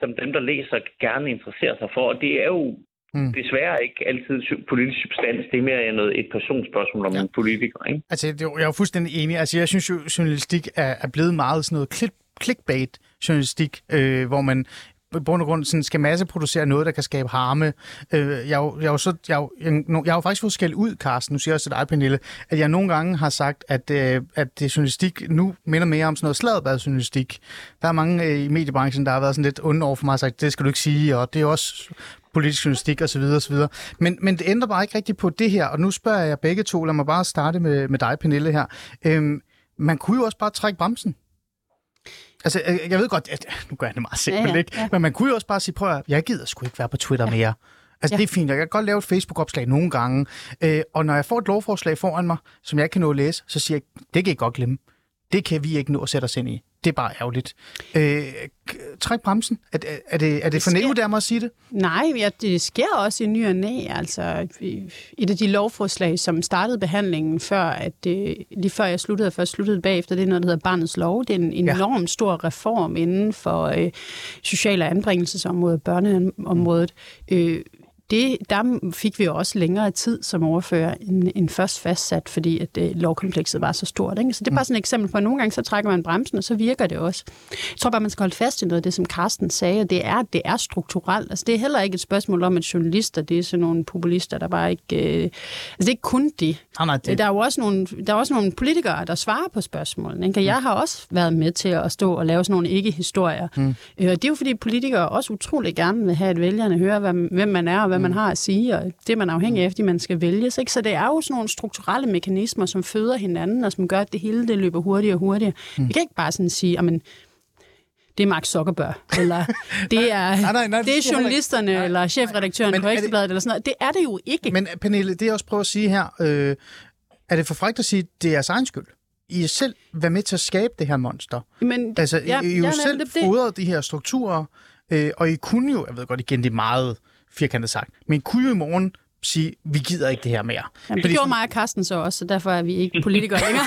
som dem, der læser, gerne interesserer sig for, og det er jo Mm. Desværre ikke altid politisk substans. Det er mere noget, et personspørgsmål om ja. en politiker. Ikke? Altså, jeg er fuldstændig enig. Altså, jeg synes jo, journalistik er, er blevet meget sådan noget clickbait-journalistik, øh, hvor man bund og grund sådan, skal masseproducere noget, der kan skabe harme. Øh, jeg, jeg, jeg, så, jeg, jeg, jeg har jo faktisk fået skæld ud, Carsten, nu siger jeg også til dig, Pernille, at jeg nogle gange har sagt, at, øh, at det journalistik nu minder mere om sådan noget sladderbad-journalistik. Der er mange øh, i mediebranchen, der har været sådan lidt onde over for mig og sagt, det skal du ikke sige, og det er også politisk journalistik osv. osv. Men, men det ændrer bare ikke rigtigt på det her, og nu spørger jeg begge to, lad mig bare starte med, med dig, Pernille, her. Øhm, man kunne jo også bare trække bremsen. Altså, jeg ved godt, at nu gør jeg det meget simpelt, ja, ja, ikke? Ja. Men man kunne jo også bare sige, prøv at jeg gider sgu ikke være på Twitter ja. mere. Altså, ja. det er fint, jeg kan godt lave et Facebook-opslag nogle gange. Øh, og når jeg får et lovforslag foran mig, som jeg ikke kan nå at læse, så siger jeg, det kan I godt glemme. Det kan vi ikke nå at sætte os ind i det er bare ærgerligt. Øh, træk bremsen. Er, er, det, er det for nævnt der at sige det? Nej, ja, det sker også i ny og næ. Altså, et af de lovforslag, som startede behandlingen før, at det, lige før jeg sluttede, og først sluttede bagefter, det er noget, der hedder Barnets Lov. Det er en enormt ja. stor reform inden for øh, social- og anbringelsesområdet, børneområdet. Øh, det, der fik vi jo også længere tid som overfører end, end først fastsat, fordi at det, øh, lovkomplekset var så stort. Ikke? Så det er bare mm. sådan et eksempel på, at nogle gange så trækker man bremsen, og så virker det også. Jeg tror bare, man skal holde fast i noget af det, som Carsten sagde, og det er, det er strukturelt. Altså, det er heller ikke et spørgsmål om, at journalister, det er sådan nogle populister, der bare ikke... Øh, altså, det er ikke kun det. Ah, nej, det. Der er jo også nogle, der er også nogle politikere, der svarer på spørgsmålene. Ikke? Og jeg har også været med til at stå og lave sådan nogle ikke-historier. Mm. Øh, og det er jo fordi politikere også utrolig gerne vil have, at vælgerne hører, hvem man er og hvad mm. Man har at sige, og det er man afhængig af, fordi man skal vælges. Ikke? Så det er jo sådan nogle strukturelle mekanismer, som føder hinanden, og som gør, at det hele det løber hurtigere og hurtigere. Mm. Vi kan ikke bare sådan sige, at det det er Mark Zuckerberg, eller det er, Nej, nej, nej, det er journalisterne, ikke. eller chefredaktøren Men på er det- Ekstrabladet, eller sådan noget. Det er det jo ikke. Men Pernille, det jeg også prøver at sige her, øh, er det for frækt at sige, at det er jeres egen skyld? I er selv været med til at skabe det her monster. Men, Altså, ja, I, I er jo ja, selv det, det, fodret de her strukturer, øh, og I kunne jo, jeg ved godt igen, det er meget firkantet sagt, men kunne jo i morgen sige, vi gider ikke det her mere. Jamen, det gjorde mig og Carsten så også, så derfor er vi ikke politikere længere.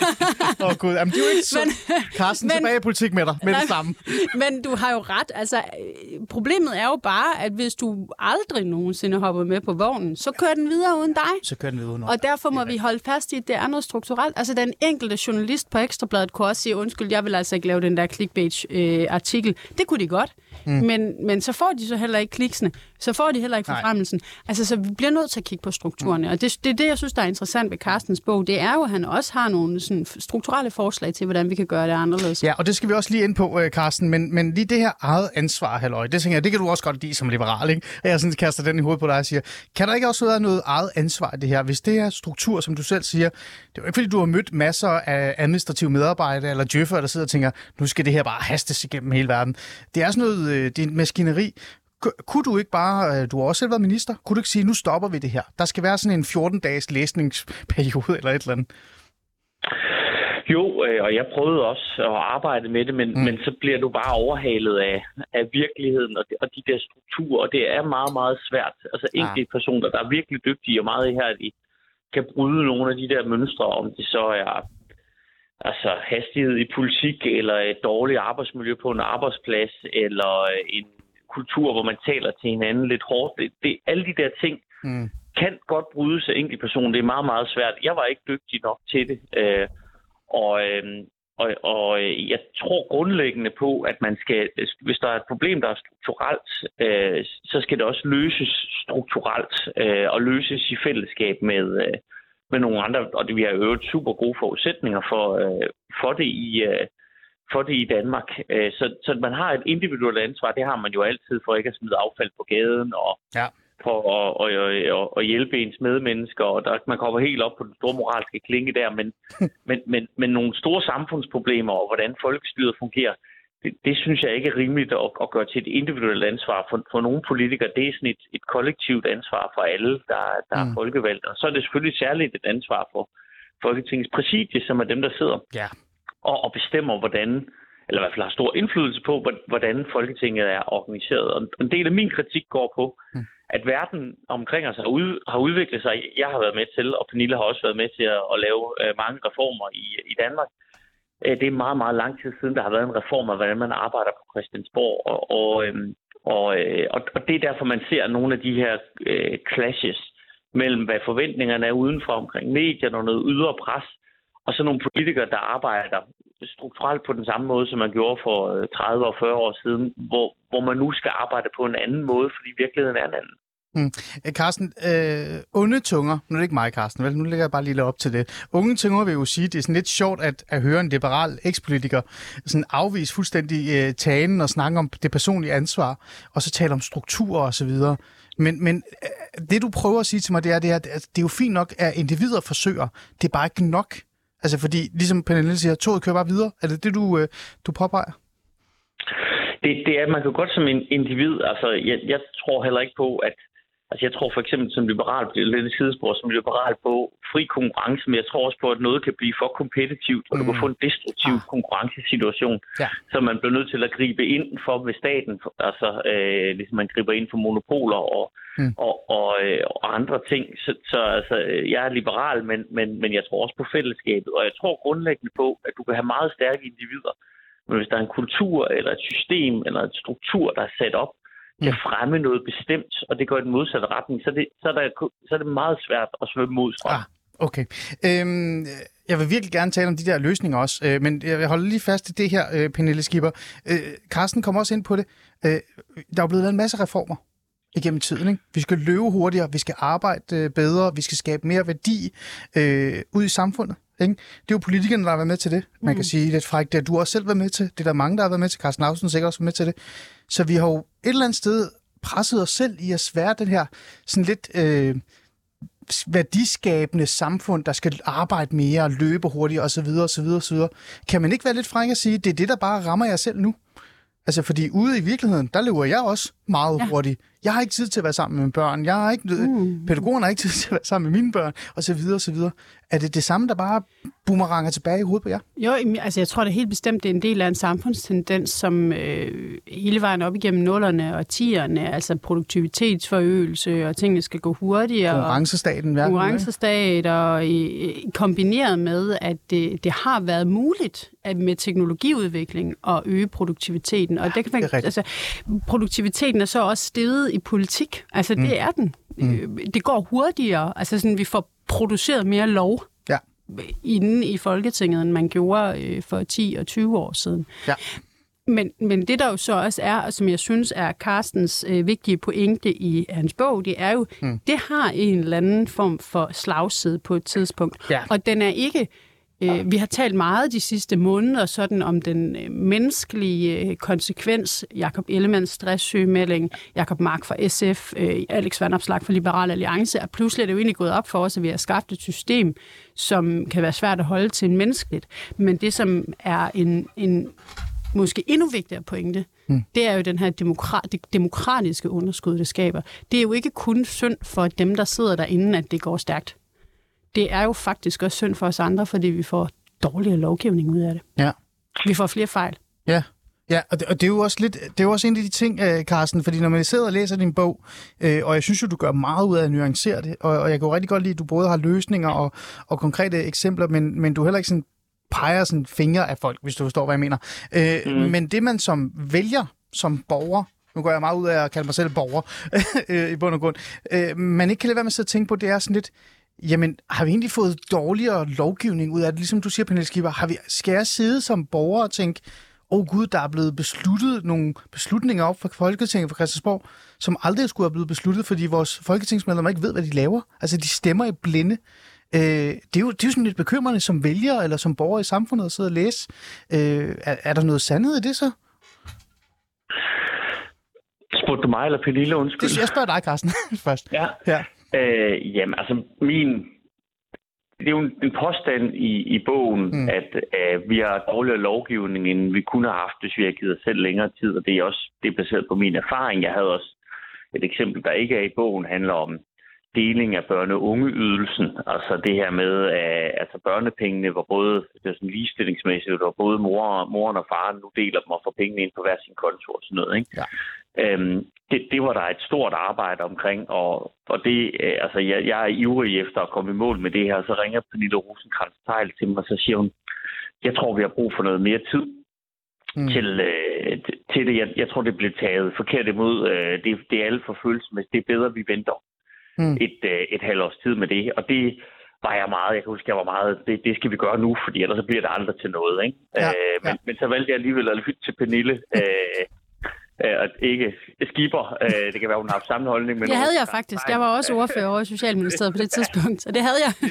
Åh oh, gud, jamen, det er jo ikke sundt. Carsten, men- tilbage i politik med dig, med det Nej, samme. Men du har jo ret. Altså, problemet er jo bare, at hvis du aldrig nogensinde hopper med på vognen, så kører den videre uden dig. Så kører den videre nu. Og derfor må vi holde fast i, at det er noget strukturelt. Altså, den enkelte journalist på Ekstrabladet kunne også sige, undskyld, jeg vil altså ikke lave den der clickbait-artikel. det kunne de godt. Mm. Men, men så får de så heller ikke kliksene. Så får de heller ikke forfremmelsen. Altså, så vi bliver nødt til at kigge på strukturerne. Mm. Og det, det er det, jeg synes, der er interessant ved Carstens bog. Det er jo, at han også har nogle sådan, strukturelle forslag til, hvordan vi kan gøre det anderledes. Ja, og det skal vi også lige ind på, øh, Carsten, men, men lige det her eget ansvar, halløj, det tænker jeg, det kan du også godt lide som liberal, ikke? At jeg sådan kaster den i hovedet på dig og siger, kan der ikke også være noget eget ansvar i det her? Hvis det her struktur, som du selv siger, det er jo ikke fordi, du har mødt masser af administrative medarbejdere eller djøffere, der sidder og tænker, nu skal det her bare hastes igennem hele verden. Det er sådan noget, øh, det er en maskineri. Ku- Kunne du ikke bare, øh, du har også selv været minister, kunne du ikke sige, nu stopper vi det her? Der skal være sådan en 14-dages læsningsperiode eller et eller andet. Jo, øh, og jeg prøvede også at arbejde med det, men, mm. men så bliver du bare overhalet af, af virkeligheden og de, og de der strukturer, og det er meget, meget svært. Altså enkelte personer, der er virkelig dygtige og meget ihærdige, kan bryde nogle af de der mønstre, om det så er altså hastighed i politik, eller et dårligt arbejdsmiljø på en arbejdsplads, eller en kultur, hvor man taler til hinanden lidt hårdt. Det, det, alle de der ting Mm. kan godt brydes af enkelt person. Det er meget, meget svært. Jeg var ikke dygtig nok til det. Øh, og, øh, og, og øh, jeg tror grundlæggende på, at man skal, hvis der er et problem, der er strukturelt, øh, så skal det også løses strukturelt øh, og løses i fællesskab med, øh, med nogle andre. Og det, vi har øvrigt super gode forudsætninger for, øh, for det i, øh, for det i Danmark. Øh, så, så man har et individuelt ansvar, det har man jo altid for ikke at smide affald på gaden og Ja. for at, at, at, at hjælpe ens medmennesker, og der, man kommer helt op på den store moralske klinke der, men, men, men, men nogle store samfundsproblemer og hvordan folkestyret fungerer, det, det synes jeg ikke er rimeligt at, at gøre til et individuelt ansvar for, for nogle politikere. Det er sådan et, et kollektivt ansvar for alle, der, der er Mm. folkevalgte. Og så er det selvfølgelig særligt et ansvar for Folketingets præsidie, som er dem, der sidder Ja. Og, og bestemmer, hvordan, eller i hvert fald har stor indflydelse på, hvor- hvordan Folketinget er organiseret. Og en del af min kritik går på, Mm. at verden omkring os har, ud, har udviklet sig. Jeg har været med til, og Pernille har også været med til at, at lave øh, mange reformer i, i Danmark. Øh, Det er meget, meget lang tid siden, der har været en reform af, hvordan man arbejder på Christiansborg. Og, og, øhm, og, øh, og, og det er derfor, man ser nogle af de her øh, clashes mellem, hvad forventningerne er udenfor omkring medierne og noget ydre pres, og så nogle politikere, der arbejder strukturelt på den samme måde, som man gjorde for øh, 30 og 40 år siden, hvor, hvor man nu skal arbejde på en anden måde, fordi virkeligheden er en anden. Mm. Øh, Carsten, øh, onde tunger, nu er det ikke mig, Carsten, vel? nu lægger jeg bare lige op til det. Unge tunger vil jo sige, det er sådan lidt sjovt at, at høre en liberal ekspolitiker sådan afvise fuldstændig øh, tagen og snakke om det personlige ansvar, og så tale om strukturer og så videre. Men, men øh, det, du prøver at sige til mig, det er, det er, at det er jo fint nok, at individer forsøger. Det er bare ikke nok. Altså, fordi, ligesom Pernille siger, toget kører bare videre. Er det det, du, øh, du påpeger? Det, det er, man kan godt som en individ, altså jeg, jeg tror heller ikke på, at Altså jeg tror for eksempel som liberal, det er lidt et sidespor, som liberal på fri konkurrence, men jeg tror også på, at noget kan blive for kompetitivt, og du kan Mm. få en destruktiv Ah. konkurrencesituation, Ja. så man bliver nødt til at gribe ind for ved staten, altså øh, ligesom man griber ind for monopoler og, Mm. og, og, øh, og andre ting. Så, så altså, jeg er liberal, men, men, men jeg tror også på fællesskabet, og jeg tror grundlæggende på, at du kan have meget stærke individer, men hvis der er en kultur eller et system eller en struktur, der er sat op, til at fremme noget bestemt, og det går i den modsatte retning, så det, så er der, så er det meget svært at svømme mod strøm. Ah, okay. Øhm, jeg vil virkelig gerne tale om de der løsninger også, øh, men jeg vil holde lige fast i det her, øh, Pernille Skipper. Øh, Carsten kom også ind på det. Øh, der er blevet lavet en masse reformer igennem tiden. Ikke? Vi skal løbe hurtigere, vi skal arbejde øh, bedre, vi skal skabe mere værdi øh, ud i samfundet. Ikke? Det er jo politikerne, der har været med til det. Man kan sige lidt frækt, det har du også selv været med til. Det er der mange, der har været med til. Carsten Lausen sikkert også været med til det. Så vi har jo et eller andet sted presset os selv i at svære den her sådan lidt øh, værdiskabende samfund, der skal arbejde mere, løbe hurtigere osv. osv., osv. Kan man ikke være lidt fræk at sige, det er det, der bare rammer jer selv nu? Altså, fordi ude i virkeligheden, der løber jeg også meget ja. hurtigt. Jeg har ikke tid til at være sammen med mine børn. Jeg har ikke, mm. Pædagogerne har ikke tid til at være sammen med mine børn, og så videre, og så videre. Er det det samme, der bare boomeranger tilbage i hovedet på jer? Jo, altså jeg tror det helt bestemt, det er en del af en samfundstendens, som øh, hele vejen op igennem nullerne og tierne, altså produktivitetsforøgelse, og tingene skal gå hurtigere. Konkurrencestaten. Konkurrencestat, og øh, kombineret med, at det, det har været muligt at med teknologiudvikling at øge produktiviteten. Og det kan man, det altså, produktiviteten er så også steget i politik. Altså, mm. det er den. Mm. Øh, det går hurtigere. Altså, sådan, vi får produceret mere lov ja. inde i Folketinget, end man gjorde øh, for 10 og 20 år siden. Ja. Men, men det der jo så også er, og som jeg synes er Carstens øh, vigtige pointe i hans bog, det er jo, mm. det har en eller anden form for slagside på et tidspunkt. Ja. Og den er ikke vi har talt meget de sidste måneder sådan om den øh, menneskelige øh, konsekvens. Jakob Ellemanns stresssygemelding, Jakob Mark fra SF, Alex Van Opslag fra Liberal Alliance, og pludselig er det jo egentlig gået op for os, at vi har skabt et system, som kan være svært at holde til en menneskeligt. Men det, som er en, en måske endnu vigtigere pointe, mm. det er jo den her demokrat, det demokratiske underskud, det skaber. Det er jo ikke kun synd for dem, der sidder derinde, at det går stærkt det er jo faktisk også synd for os andre, fordi vi får dårligere lovgivning ud af det. Ja. Vi får flere fejl. Ja, Ja, og det, og det er jo også lidt, det er jo også en af de ting, øh, Carsten, fordi når man sidder og læser din bog, øh, og jeg synes jo, du gør meget ud af at nuancere det, og, og jeg kan jo rigtig godt lide, at du både har løsninger og, og konkrete eksempler, men, men du heller ikke sådan peger sådan fingre af folk, hvis du forstår, hvad jeg mener. Øh, mm. Men det, man som vælger, som borger, nu går jeg meget ud af at kalde mig selv borger, øh, i bund og grund, øh, man ikke kan lade være med at sidde og tænke på, det er sådan lidt, Jamen, har vi egentlig fået dårligere lovgivning ud af det? Ligesom du siger, Pernille Skipper, har vi, skal jeg sidde som borger og tænke, åh oh gud, der er blevet besluttet nogle beslutninger op for Folketinget for Christiansborg, som aldrig skulle have blevet besluttet, fordi vores folketingsmedlemmer ikke ved, hvad de laver. Altså, de stemmer i blinde. Øh, det, er jo, det er jo sådan lidt bekymrende som vælger eller som borger i samfundet at sidde og læse. Øh, er, er der noget sandhed i det så? Spurgte du mig eller Pernille, undskyld? Det, jeg spørger dig, Carsten, først. Ja. ja. Øh, jamen, altså min... Det er jo en, en påstand i, i bogen, mm. at øh, vi har dårligere lovgivning, end vi kunne have haft, hvis vi havde givet os selv længere tid, og det er også det er baseret på min erfaring. Jeg havde også et eksempel, der ikke er i bogen, handler om deling af børne- og ungeydelsen. Altså det her med, at altså børnepengene var både det er sådan ligestillingsmæssigt, hvor både mor, moren og faren nu deler dem og får pengene ind på hver sin konto og sådan noget. Ikke? Ja. Øhm, det, det var der et stort arbejde omkring, og, og det, øh, altså, jeg, jeg er ivrig efter at komme i mål med det her, så ringer Pernille rosenkrantz teil til mig, og så siger hun, jeg tror, vi har brug for noget mere tid mm. til, øh, til det. Jeg, jeg tror, det bliver taget forkert imod. Øh, det, det er alt for følelsesmæssigt. Det er bedre, vi venter mm. et, øh, et halvt års tid med det. Og det var jeg meget, jeg kan huske, jeg var meget, det, det skal vi gøre nu, fordi ellers så bliver det aldrig til noget. Ikke? Ja, øh, men, ja. men så valgte jeg alligevel at lytte til Pernille. Øh, at ikke skiber. Øh, det kan være, hun har haft samme holdning. Men det havde jeg faktisk. Jeg var også ordfører over i Socialministeriet på det tidspunkt, så det havde jeg.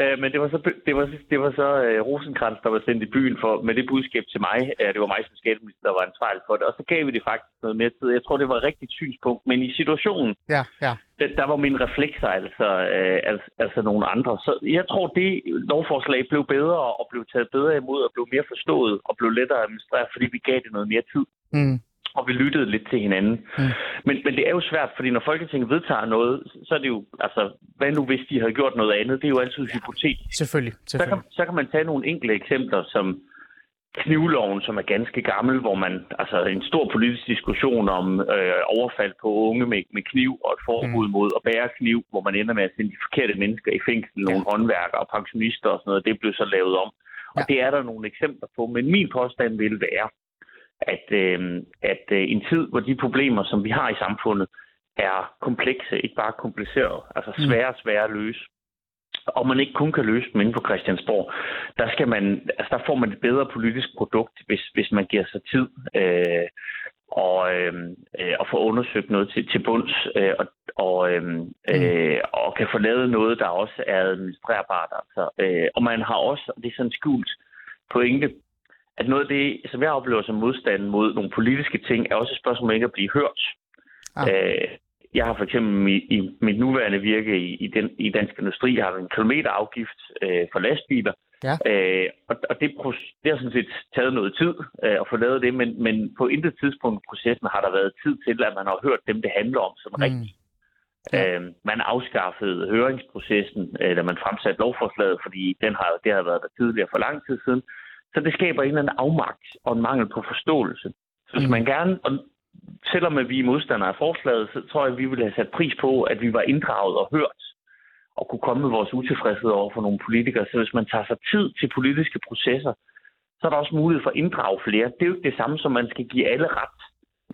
Øh, men det var så, det var, det var så uh, Rosenkrantz, der var sendt i byen for, med det budskab til mig. Uh, det var mig som skatteminister, der var ansvarlig for det. Og så gav vi det faktisk noget mere tid. Jeg tror, det var et rigtigt synspunkt. Men i situationen, ja, ja. Der, der var min reflekser altså, uh, altså, altså nogle andre. Så jeg tror, det lovforslag blev bedre og blev taget bedre imod og blev mere forstået og blev lettere at administrere, fordi vi gav det noget mere tid. Mm og vi lyttede lidt til hinanden. Mm. Men, men det er jo svært, fordi når Folketinget vedtager noget, så er det jo, altså, hvad nu hvis de havde gjort noget andet? Det er jo altid ja, hypotetisk. Selvfølgelig, selvfølgelig. Så kan, så kan man tage nogle enkelte eksempler, som knivloven, som er ganske gammel, hvor man, altså en stor politisk diskussion om øh, overfald på unge med, med kniv og et forbud mm. mod at bære kniv, hvor man ender med at sende de forkerte mennesker i fængsel, ja. nogle håndværkere og pensionister og sådan noget, det blev så lavet om. Og ja. det er der nogle eksempler på, men min påstand vil være, at, øh, at øh, en tid, hvor de problemer, som vi har i samfundet, er komplekse, ikke bare komplicerede, altså mm. svære og svære at løse, og man ikke kun kan løse dem inden for Christiansborg, der, skal man, altså der får man et bedre politisk produkt, hvis, hvis man giver sig tid øh, og, øh, øh og får undersøgt noget til, til bunds, øh, og, og, øh, mm. øh, og kan få lavet noget, der også er administrerbart. Altså. Øh, og man har også, og det er sådan skjult pointe, at noget af det, som jeg oplever som modstand mod nogle politiske ting, er også et spørgsmål om ikke at blive hørt. Ah. Øh, jeg har for eksempel i, i mit nuværende virke i, i, den, i Dansk Industri, jeg har en kilometerafgift øh, for lastbiler, Ja. Øh, og og det, det har sådan set taget noget tid øh, at få lavet det, men, men på intet tidspunkt i processen har der været tid til, at man har hørt dem, det handler om, som mm. rigtigt. Ja. Øh, man afskaffede høringsprocessen, øh, da man fremsatte lovforslaget, fordi den har, det har været der tidligere for lang tid siden. Så det skaber en eller anden afmagt og en mangel på forståelse. Så hvis Mm. man gerne, og selvom at vi er modstandere af forslaget, så tror jeg, at vi ville have sat pris på, at vi var inddraget og hørt og kunne komme med vores utilfredshed over for nogle politikere. Så hvis man tager sig tid til politiske processer, så er der også mulighed for at inddrage flere. Det er jo ikke det samme, som man skal give alle ret.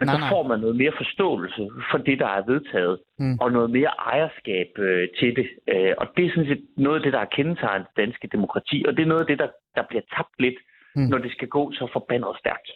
Men Nej, så nej. får man noget mere forståelse for det, der er vedtaget, Mm. og noget mere ejerskab øh, til det. Øh, og det er sådan set noget af det, der er kendetegnet det danske demokrati, og det er noget af det, der, der bliver tabt lidt, Mm. mm. når det skal gå så forbandet stærkt.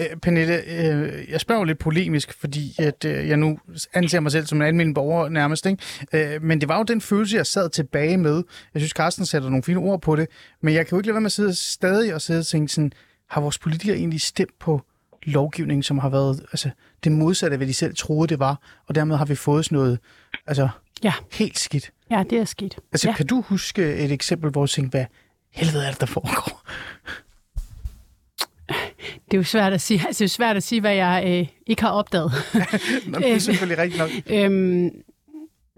Øh, Pernille, øh, jeg spørger jo lidt polemisk, fordi at, øh, jeg nu anser mig selv som en almindelig borger nærmest. Ikke? Øh, men det var jo den følelse, jeg sad tilbage med. Jeg synes, Carsten sætter nogle fine ord på det. Men jeg kan jo ikke lade være med at sidde stadig og sidde og tænke sådan, har vores politikere egentlig stemt på lovgivning, som har været altså, det modsatte af, hvad de selv troede, det var, og dermed har vi fået sådan noget altså, Ja. helt skidt. Ja, det er skidt. Altså, ja. kan du huske et eksempel, hvor du tænkte, hvad helvede er det, der foregår? Det er jo svært at sige, altså, det er svært at sige hvad jeg øh, ikke har opdaget. Nå, det er selvfølgelig rigtigt nok. øhm,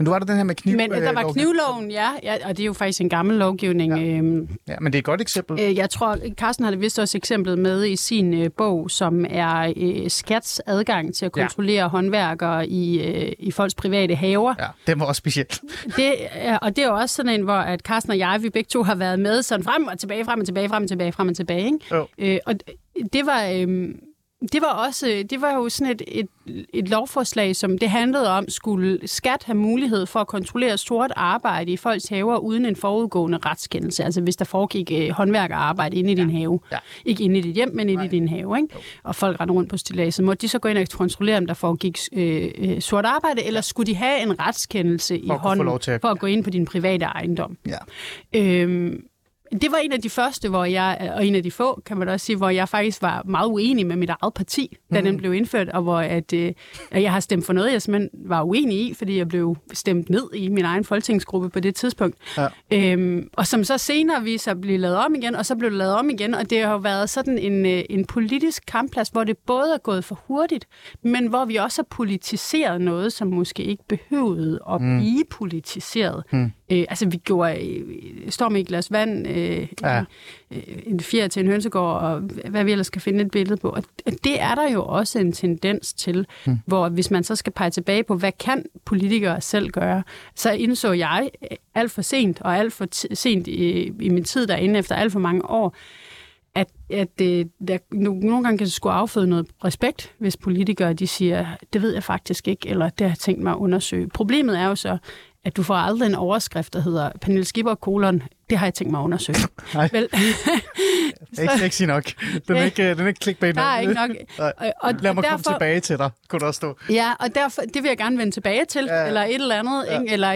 Men du var der den her med kniv. men øh, der var knivloven, ja, ja, og det er jo faktisk en gammel lovgivning. Ja. Ja. Øhm, Ja, men det er et godt eksempel. øh, jeg tror, Carsten har det vist også eksemplet med i sin øh, bog, som er øh, skats adgang til at kontrollere ja. håndværkere i, øh, i folks private haver. Ja, den var også speciel. Det, og det er jo også sådan en, hvor at Carsten og jeg, vi begge to har været med sådan frem og tilbage, frem og tilbage, frem og tilbage, frem og tilbage. Ikke? Jo. Øh, og det var, øh, det var også, det var jo sådan et, et, et lovforslag, som det handlede om, skulle skat have mulighed for at kontrollere sort arbejde i folks haver uden en forudgående retskendelse. Altså hvis der foregik øh, håndværkerarbejde inde i din have. Ja. Ikke inde i dit hjem, men inde i din have. Ikke? Og folk rendte rundt på stillads. Så måtte de så gå ind og kontrollere, om der foregik øh, øh, sort arbejde, eller skulle de have en retskendelse i For få hånden at- for at gå ind på din private ejendom. Ja. Øhm, det var en af de første, hvor jeg, og en af de få, kan man også sige, hvor jeg faktisk var meget uenig med mit eget parti, da Mhm. den blev indført, og hvor at, øh, jeg har stemt for noget, jeg simpelthen var uenig i, fordi jeg blev stemt ned i min egen folketingsgruppe på det tidspunkt. Ja. Øhm, og som så senere viser at blive lavet om igen, og så blev det lavet om igen, og det har jo været sådan en, øh, en politisk kampplads, hvor det både er gået for hurtigt, men hvor vi også har politiseret noget, som måske ikke behøvede at mm. blive politiseret. Mm. Øh, altså, vi gjorde, øh, står med et glas vand, øh, Ja. øh, en fjer til en hønsegård, og hvad vi ellers kan finde et billede på. Og det er der jo også en tendens til, mm. hvor hvis man så skal pege tilbage på, hvad kan politikere selv gøre, så indså jeg øh, alt for sent, og alt for sent i, i min tid derinde, efter alt for mange år, at, at det, der no- nogle gange kan det skulle afføde noget respekt, hvis politikere de siger, det ved jeg faktisk ikke, eller det har jeg tænkt mig at undersøge. Problemet er jo så, at du får aldrig en overskrift, der hedder Pernille Skipper, kolon, det har jeg tænkt mig at undersøge. Nej. Vel, Det er ikke sexy nok. Den er ikke, den er ikke clickbait der nok. er ikke nok. Og, og Lad mig derfor, komme tilbage til dig, kunne der også stå. Ja, og derfor, det vil jeg gerne vende tilbage til, Ja. eller et eller andet, ja. ikke? eller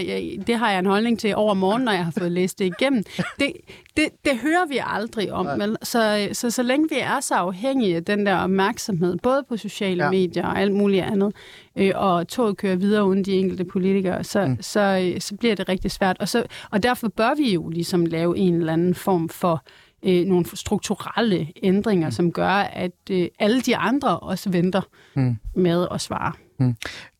det har jeg en holdning til over morgen, når jeg har fået læst det igennem. Det, det, det hører vi aldrig om, vel? Så, så så længe vi er så afhængige af den der opmærksomhed, både på sociale Ja. medier og alt muligt andet, øh, og toget kører videre uden de enkelte politikere, så, mm. så, øh, så bliver det rigtig svært. Og, så, og derfor bør vi jo ligesom lave en eller anden form for øh, nogle strukturelle ændringer, mm. som gør, at øh, alle de andre også venter mm. med at svare. Mm.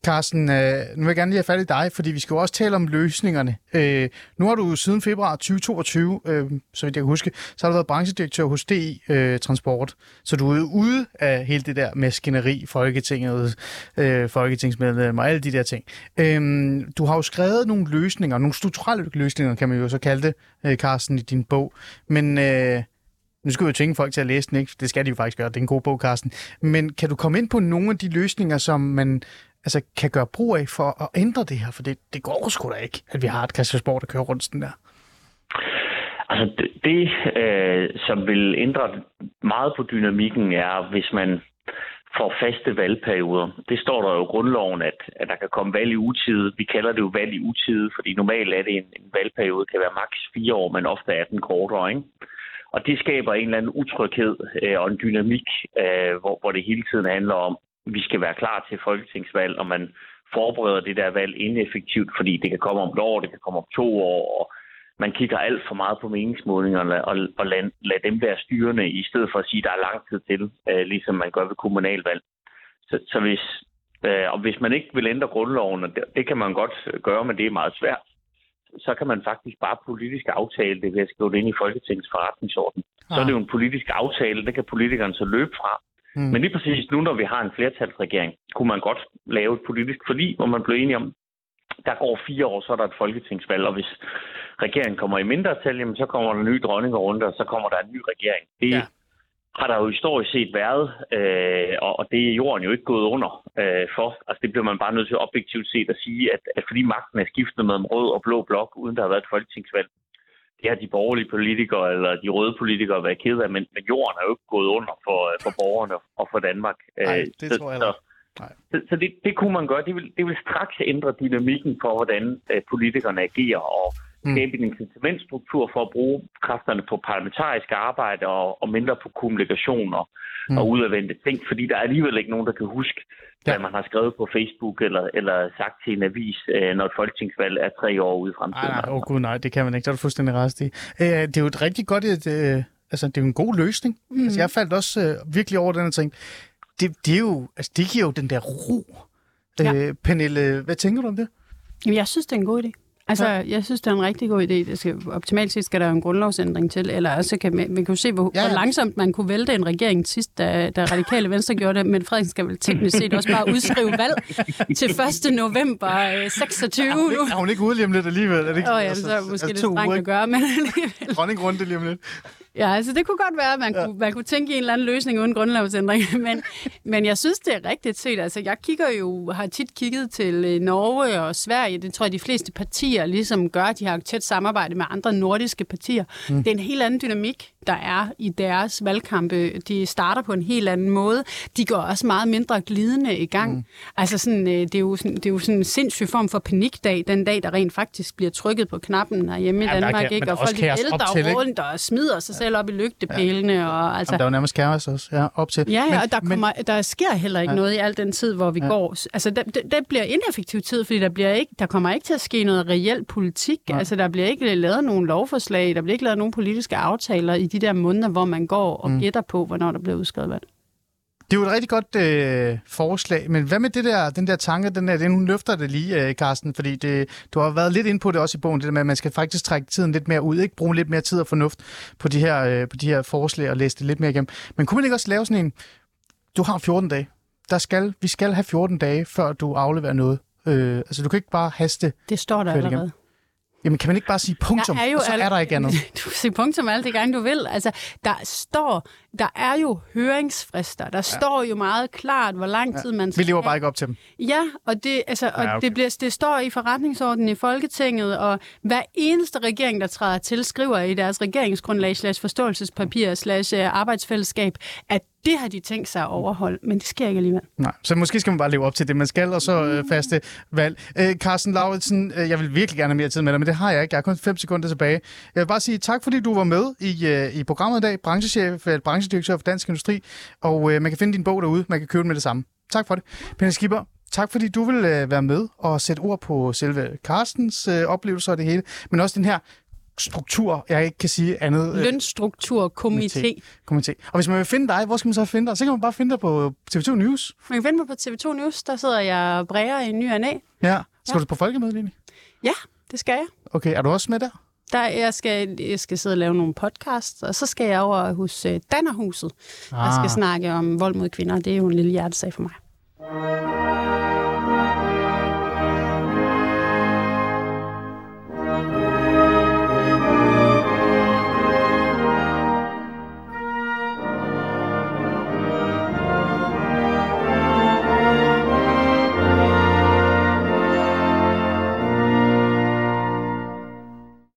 Carsten, øh, nu vil jeg gerne lige have fat i dig, fordi vi skal jo også tale om løsningerne. Øh, nu har du siden februar 2022, øh, så vidt jeg kan huske, så har du været branchedirektør hos DI øh, Transport. Så du er ude af hele det der maskineri, Folketinget, øh, Folketingsmedlem og alle de der ting. Øh, du har jo skrevet nogle løsninger, nogle strukturelle løsninger, kan man jo så kalde det, øh, Carsten, i din bog. Men... Øh, nu skal vi jo tvinge folk til at læse den, ikke? Det skal de jo faktisk gøre. Det er en god bog, Carsten. Men kan du komme ind på nogle af de løsninger, som man altså, kan gøre brug af for at ændre det her? For det, det går sgu da ikke, at vi har et Christiansborg, der kører rundt sådan der. Altså det, det øh, som vil ændre meget på dynamikken, er, hvis man får faste valgperioder. Det står der jo i grundloven, at, at der kan komme valg i utide. Vi kalder det jo valg i utide, fordi normalt er det en, en valgperiode, kan være maks fire år, men ofte er den kortere. Ikke? Og det skaber en eller anden utryghed øh, og en dynamik, øh, hvor, hvor det hele tiden handler om, at vi skal være klar til folketingsvalg, og man forbereder det der valg ineffektivt, fordi det kan komme om et år, det kan komme om to år, og man kigger alt for meget på meningsmålingerne og, og lad, lad dem være styrende, i stedet for at sige, at der er lang tid til, øh, ligesom man gør ved kommunalvalg. Så, så hvis, øh, og hvis man ikke vil ændre grundloven, og det, det kan man godt gøre, men det er meget svært, så kan man faktisk bare politisk aftale det ved at skrive det ind i Folketingets forretningsorden. Ah. Så er det jo en politisk aftale, det kan politikerne så løbe fra. Mm. Men lige præcis nu, når vi har en flertalsregering, kunne man godt lave et politisk forlig, hvor man blev enige om, der går fire år, så er der et folketingsvalg, og hvis regeringen kommer i mindretal, jamen, så kommer der en ny dronning rundt, og så kommer der en ny regering. Det ja. Har der jo historisk set været, øh, og, det er jorden jo ikke gået under øh, for. Altså det bliver man bare nødt til objektivt set at sige, at, at fordi magten er skiftet med en rød og blå blok, uden der har været et folketingsvalg, det har de borgerlige politikere eller de røde politikere været ked af, men, men jorden er jo ikke gået under for, for borgerne og for Danmark. Nej, det så, tror jeg Nej. Så, så det, det kunne man gøre. Det vil, det vil straks ændre dynamikken for, hvordan uh, politikerne agerer og. Skabe en incitamentstruktur for at bruge kræfterne på parlamentarisk arbejde og, og mindre på kommunikation og, mm. og udadvendte ting, fordi der er alligevel ikke nogen, der kan huske, ja. hvad man har skrevet på Facebook eller, eller sagt til en avis, uh, når et folketingsvalg er tre år ude i fremtiden. Nej, nej, oh, gud, nej, det kan man ikke. Der er du fuldstændig rest i. Uh, det er jo et rigtig godt... Et, uh, altså, det er jo en god løsning. Mm. Altså, jeg faldt også uh, virkelig over den her ting det, det, er jo, altså, det giver jo den der ro. Ja. Øh, Pernille, hvad tænker du om det? Jamen, jeg synes, det er en god idé. Altså, ja. jeg synes, det er en rigtig god idé. Det skal, optimalt set skal der en grundlovsændring til, eller også kan man, man kan jo se, hvor, ja, ja. hvor langsomt man kunne vælte en regering sidst, da, da Radikale Venstre gjorde det, men Frederiksen skal vel teknisk set også bare udskrive valg til 1. november 26 øh, nu. Er hun ikke ude lige om lidt alligevel? Er det ikke, oh, ja, så er måske altså, lidt strengt at gøre, men alligevel. Dronning runde lige om lidt. Ja, altså det kunne godt være, at man, ja. kunne, man kunne tænke i en eller anden løsning uden grundlovsændring, men, men jeg synes, det er rigtigt set. Altså jeg kigger jo, har tit kigget til øh, Norge og Sverige, det tror jeg, de fleste partier ligesom gør, de har et tæt samarbejde med andre nordiske partier. Mm. Det er en helt anden dynamik, der er i deres valgkampe. De starter på en helt anden måde. De går også meget mindre glidende i gang. Mm. Altså sådan, øh, det, er jo sådan, det er jo sådan en sindssyg form for panikdag, den dag, der rent faktisk bliver trykket på knappen herhjemme i Danmark, kan, ikke? og folk ældre rundt og smider sig selv op i lygtepælene. Ja. Og, altså, Jamen, der er jo nærmest kaos også, ja, op til. Ja, ja men, og der, kommer, men, der sker heller ikke ja. noget i al den tid, hvor vi ja. går. Altså, der, der bliver ineffektiv tid, fordi der, bliver ikke, der kommer ikke til at ske noget reelt politik. Ja. Altså, der bliver ikke lavet nogen lovforslag, der bliver ikke lavet nogen politiske aftaler i de der måneder, hvor man går og mm. gætter på, hvornår der bliver udskrevet valg. Det er jo et rigtig godt øh, forslag, men hvad med det der, den der tanke, den der, den, hun løfter det lige, øh, Carsten, fordi det, du har været lidt ind på det også i bogen, det der med, at man skal faktisk trække tiden lidt mere ud, ikke bruge lidt mere tid og fornuft på de her, øh, på de her forslag og læse det lidt mere igennem. Men kunne man ikke også lave sådan en, du har 14 dage, der skal, vi skal have 14 dage, før du afleverer noget. Øh, altså du kan ikke bare haste. Det står der allerede. Igennem. Jamen, kan man ikke bare sige punktum, er jo og så er der ikke andet? Du kan sige punktum alle de gange, du vil. Altså, der står, der er jo høringsfrister. Der ja. står jo meget klart, hvor lang tid ja. man skal Vi lever bare ikke op til dem. Ja, og det, altså, og ja, okay. det, bliver, det står i forretningsordenen i Folketinget, og hver eneste regering, der træder til, skriver i deres regeringsgrundlag slash forståelsespapir slash øh, arbejdsfællesskab, at det har de tænkt sig at overholde, men det sker ikke alligevel. Nej, så måske skal man bare leve op til det, man skal, og så øh, faste valg. Øh, Carsten Lauritsen, øh, jeg vil virkelig gerne have mere tid med dig, men det har jeg ikke. Jeg har kun 5 sekunder tilbage. Jeg vil bare sige tak, fordi du var med i, øh, i programmet i dag, branchechef, øh, branchedirektør for Dansk Industri, og øh, man kan finde din bog derude, man kan købe den med det samme. Tak for det. Pernille Skipper, Tak fordi du vil øh, være med og sætte ord på selve Carstens øh, oplevelser og det hele, men også den her struktur, jeg ikke kan sige andet. Øh, Lønstruktur, komité. Og hvis man vil finde dig, hvor skal man så finde dig? Så kan man bare finde dig på TV2 News. Man kan finde mig på TV2 News, der sidder jeg og bræger i ny og næ. Ja. Skal ja. du på folkemødet, Line? Ja, det skal jeg. Okay, er du også med der? Der, jeg, skal, jeg skal sidde og lave nogle podcasts, og så skal jeg over hos uh, Dannerhuset. Ah. Jeg skal snakke om vold mod kvinder. Det er jo en lille hjertesag for mig.